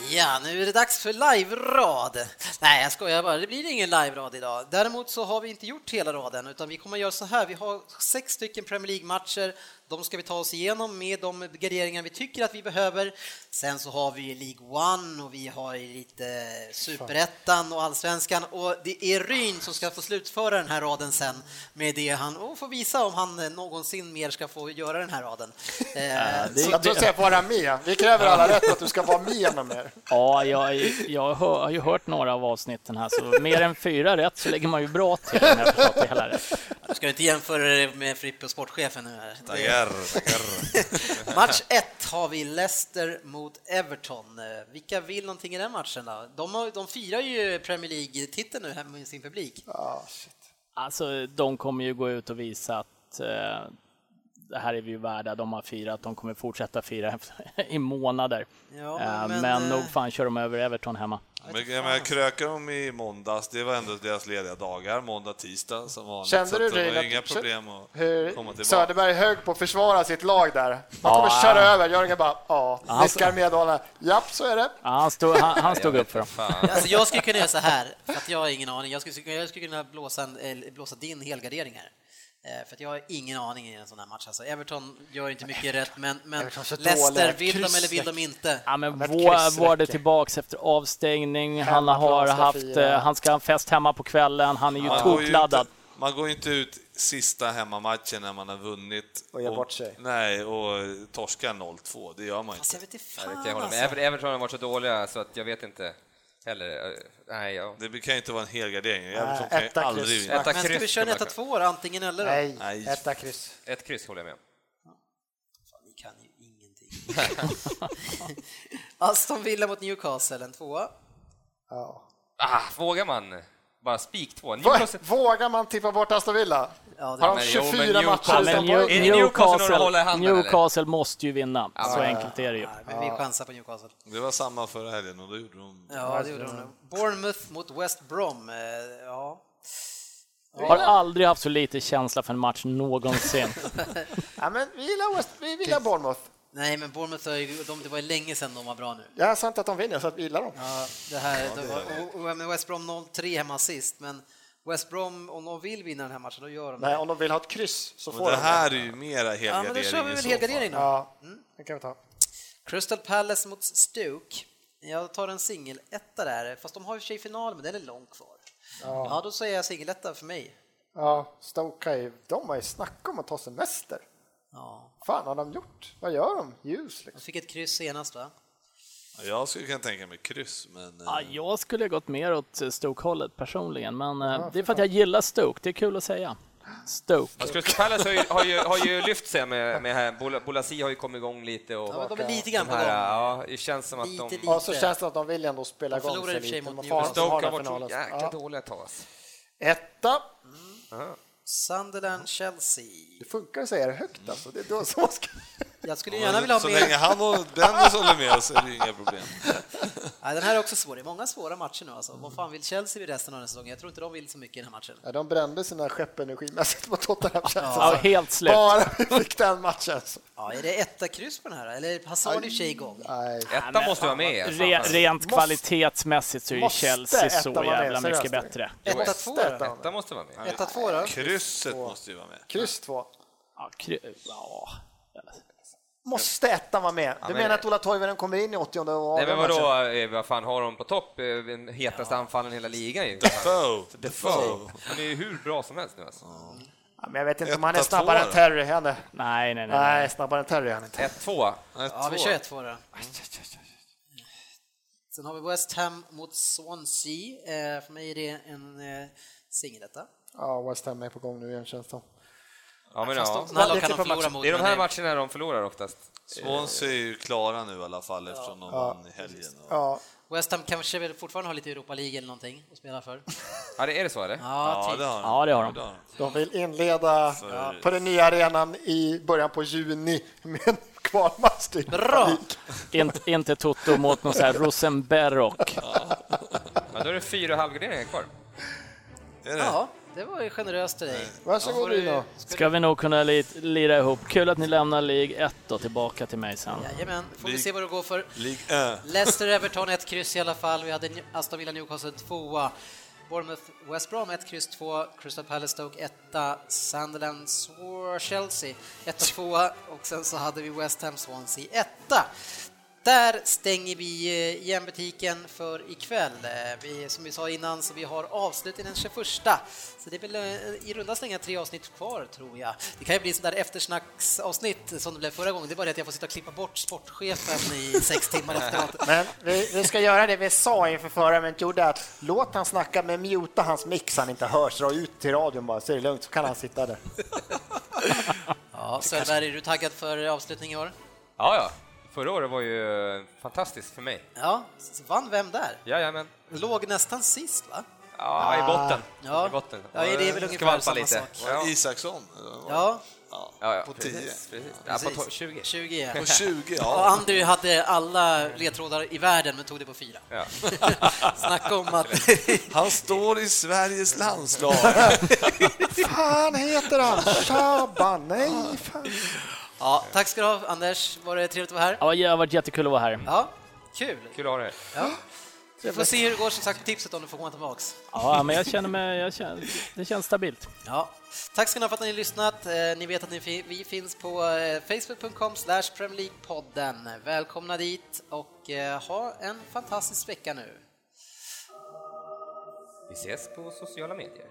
Ja, nu är det dags för live-rad. Nej, jag skojar bara, det blir ingen live-rad idag. Däremot så har vi inte gjort hela raden, utan vi kommer att göra så här. Vi har sex stycken Premier League-matcher. De ska vi ta oss igenom med de garderingar vi tycker att vi behöver. Sen så har vi League One och vi har lite Superettan och Allsvenskan och det är Ryn som ska få slutföra den här raden sen med det han och få visa om han någonsin mer ska få göra den här raden. [LAUGHS] Eh, det- så- Jag tror att vara med. Vi kräver alla rätt att du ska vara med någon mer. Ja, jag, jag hör, har ju hört några av avsnitten här, så mer än fyra rätt så ligger man ju bra till om jag har förstått det hela rätt. Du ska inte jämföra det med Frippe och sportchefen nu här. Tackar, tackar. [LAUGHS] Match 1 har vi Leicester mot Everton. Eh, Vilka vill någonting i den matchen då? De, har, de firar ju Premier League-titeln nu här med sin publik. Ah, shit. Alltså, de kommer ju gå ut och visa att eh, det här är vi ju värda. De har firat, de kommer fortsätta fira [LAUGHS] i månader. Ja, Eh, men, men eh, nog fan kör de över Everton hemma. Men jag menar, krökade de i måndags, det var ändå deras lediga dagar, måndag, tisdag som vanligt. Kände du det inga problem att Hur komma tillbaka. Söderberg är hög på att försvara sitt lag där. Man Ja, kommer ja. köra över. Jörgen bara, ja, nickar medhållande. Japp, så är det. Ja, han stod, han, han stod upp för dem. Alltså jag skulle kunna göra så här, för att jag har ingen aning. Jag skulle, jag skulle kunna blåsa, en, eller blåsa din helgardering här. Eh, För att jag har ingen aning i en sån här match. Alltså, Everton gör inte mycket rätt, men, men Everton är Leicester, vill de Kryss eller vill de inte? Ja, men det räcker. tillbaks efter avstängning. Han har haft, eh, han ska ha fest hemma på kvällen. Han är ju tokladdad. Man går ju inte ut sista hemmamatchen när man har vunnit Och gör bort sig. Nej, och torskar 0-2. Det gör man Fast inte. jag vet inte det fan kan jag hålla med. alltså. Ever- Everton har varit så dåliga så att jag vet inte heller. Eh, Nej, ja. Det kan ju inte vara en helgardering. Ju etta, aldrig kryss. Etta, Men ska vi köra en man 1-2 antingen eller då? Nej, Nej. etta kryss. Ett kryss håller jag med om. Fan, Ni kan ju ingenting. [LAUGHS] Aston Villa mot Newcastle, en tvåa. Ja. Ah, vågar man? Bara spik två. Vå- Newcastle... Vågar man tippa bort Aston Villa? Ja, Har de men jo, men 24 matcher Newcastle- Ja, utan poäng? Newcastle Newcastle, handen, eller? Newcastle måste ju vinna. Så enkelt är det ju. Men vi chansar på Newcastle. Det var samma förra helgen och då gjorde de... Ja, det gjorde de. Bournemouth mot West Brom. eh, Ja. Har aldrig haft så lite känsla för en match någonsin. [LAUGHS] Ja, men vi gillar, West, vi gillar Bournemouth. Nej, men Bournemouth, de, det var ju länge sedan de var bra nu. Jag sa inte att de vinner, så att vi gillar dem. Ja, det här, det var, och, och, West Brom 0-3 hemma sist, men West Brom, om de vill vinna den här matchen, då gör de Nej, det. om de vill ha ett kryss så Och får det de här är ju mera Ja, men då kör vi helgardering i väl helgardering då. Ja, det kan vi ta. Crystal Palace mot Stoke. Jag tar en singel etta där, fast de har ju sig final, men den är långt kvar. Ja, då säger jag singel etta för mig. Ja, Stoke, de har ju snackat om att ta semester. Ja, fan har de gjort? Vad gör de? Ljus de liksom. fick ett kryss senast, va? Jag skulle kunna tänka mig kryss, men... eh, Ja, jag skulle ha gått mer åt Stoke-hållet personligen, men eh, det är för att jag gillar Stoke. Det är kul att säga. Stoke. Alltså, Crystal Palace har ju, har ju, har ju lyft sig med, med här. Bola- Bolasi har ju kommit igång lite och Ja, de är lite grann de på gång. ja, det känns som att Lite, de... lite. Ja, så känns det att de vill ändå spela De igång sig lite. mot De de Stoke har varit så jäkla Ja. dåliga ett tag. alltså. Etta. Sunderland, Chelsea. Det funkar att säga det högt alltså. Det är då man ska... Jag skulle gärna vilja ha Så mer... länge han och Dennis håller med så är det ju inga problem. [LAUGHS] Ja, den här är också svår. Det är många svåra matcher nu. Alltså. Vad fan vill Chelsea vid resten av den säsongen? Jag tror inte de vill så mycket i den här matchen. Ja, de brände sina skepp energimässigt på Tottenham känns det Ja, som. helt slut. Bara vi fick den matchen. så. Ja, är det etta kryss på den här? Eller Hazard i och för sig igång? Nej. Etta måste vara med. Re, rent Måste- kvalitetsmässigt så är ju Chelsea etta så med, jävla mycket seriöst. bättre. Etta två ettan. Etta måste vara med. Etta två då? Krysset måste ju vara med. Kryss två. Ja, kry, ja. Måste ettan vara med? Du men- menar att Ola Toivonen kommer in i 80 och Nej men vadå, eh, vad fan har de på topp? Eh, Den hetaste anfallen i hela ligan ju. Foe. Defoe. Han är ju hur bra som helst nu alltså. Ja, men jag vet inte om han är snabbare än? Terry. Är... Nej, nej, nej. Nej, snabbare än Terry är han inte. 1-2. Ja, vi kör ett två då. Sen har vi West Ham mot Swansea. Eh, för mig är det en eh, singeletta. Ja, West Ham är på gång nu igen känns det. Ja men Fast ja. de- lag Det kan är de typ förlora mot. Det är de men här matcherna de förlorar oftast. Swansea är ju klara nu i alla fall eftersom de vann i helgen. Ja, West Ham kanske väl fortfarande har lite Europa League eller någonting att spela för. Ja, det är det så eller? Ja, Ja, typ. det har de. Ja, det har de. De. de vill inleda på den nya arenan i början på juni med en kvalmatch till Bra! Inte, inte Toto mot någon sån här Rosenberg. Ja, då är det fyra halvgarderingar kvar. Är det? Ja, det var ju generöst till dig. Varsågod Rino. Ska vi nog kunna li, lira ihop. Kul att ni lämnar League 1 och tillbaka till mig sen. Jajamän, får vi se vad det går för. League 1. Leicester Everton ett kryss i alla fall. Vi hade Aston Villa Newcastle tvåa. Bournemouth West Brom ett kryss två. Crystal Palace Stoke etta. Sunderland Swar Chelsea etta tvåa. Och sen så hade vi West Ham Swansea etta. Där stänger vi eh, igen butiken för ikväll. Eh, Vi, som vi sa innan så vi har avslut i den 21. Så det är väl eh, i runda slängar tre avsnitt kvar tror jag. Det kan ju bli sådär eftersnacksavsnitt som det blev förra gången. Det är bara det att jag får sitta och klippa bort sportchefen i sex timmar [LAUGHS] efteråt. Men vi, vi ska göra det vi sa inför förra, men gjorde att låt han snacka, men muta hans mix så han inte hörs. Dra ut till radion bara, så är det lugnt, så kan han sitta där. [LAUGHS] Ja, Söderberg, är du taggad för avslutning i år? Ja, ja. Förra året var ju fantastiskt för mig. Ja, vann vem där? Jajamän. Låg nästan sist, va? Ja, i botten. Ja. I botten. Ja, det är väl ungefär Skvalpa samma lite. sak. Ja. Isaksson? Ja, Ja. Ja, På precis, 10. Precis. Ja, på to- 20. 20 ja. På 20, Och ja. Andrew hade alla ledtrådar i världen men tog det på fyra. Ja. [LAUGHS] Snacka om att... [LAUGHS] Han står i Sveriges landslag. [LAUGHS] Fan heter han? Shaban? Nej, fan. Ja, tack ska du ha, Anders. Var det trevligt att vara här? Ja, det har varit jättekul att vara här. Ja, kul. Kul att ha dig här. Vi får se hur det går som sagt tipset om du får komma tillbaks. Ja, men jag känner mig, jag känner, det känns stabilt. Ja. Tack ska ni ha för att ni har lyssnat. Eh, ni vet att ni, vi finns på eh, facebook.com podden. Välkomna dit och eh, ha en fantastisk vecka nu. Vi ses på sociala medier.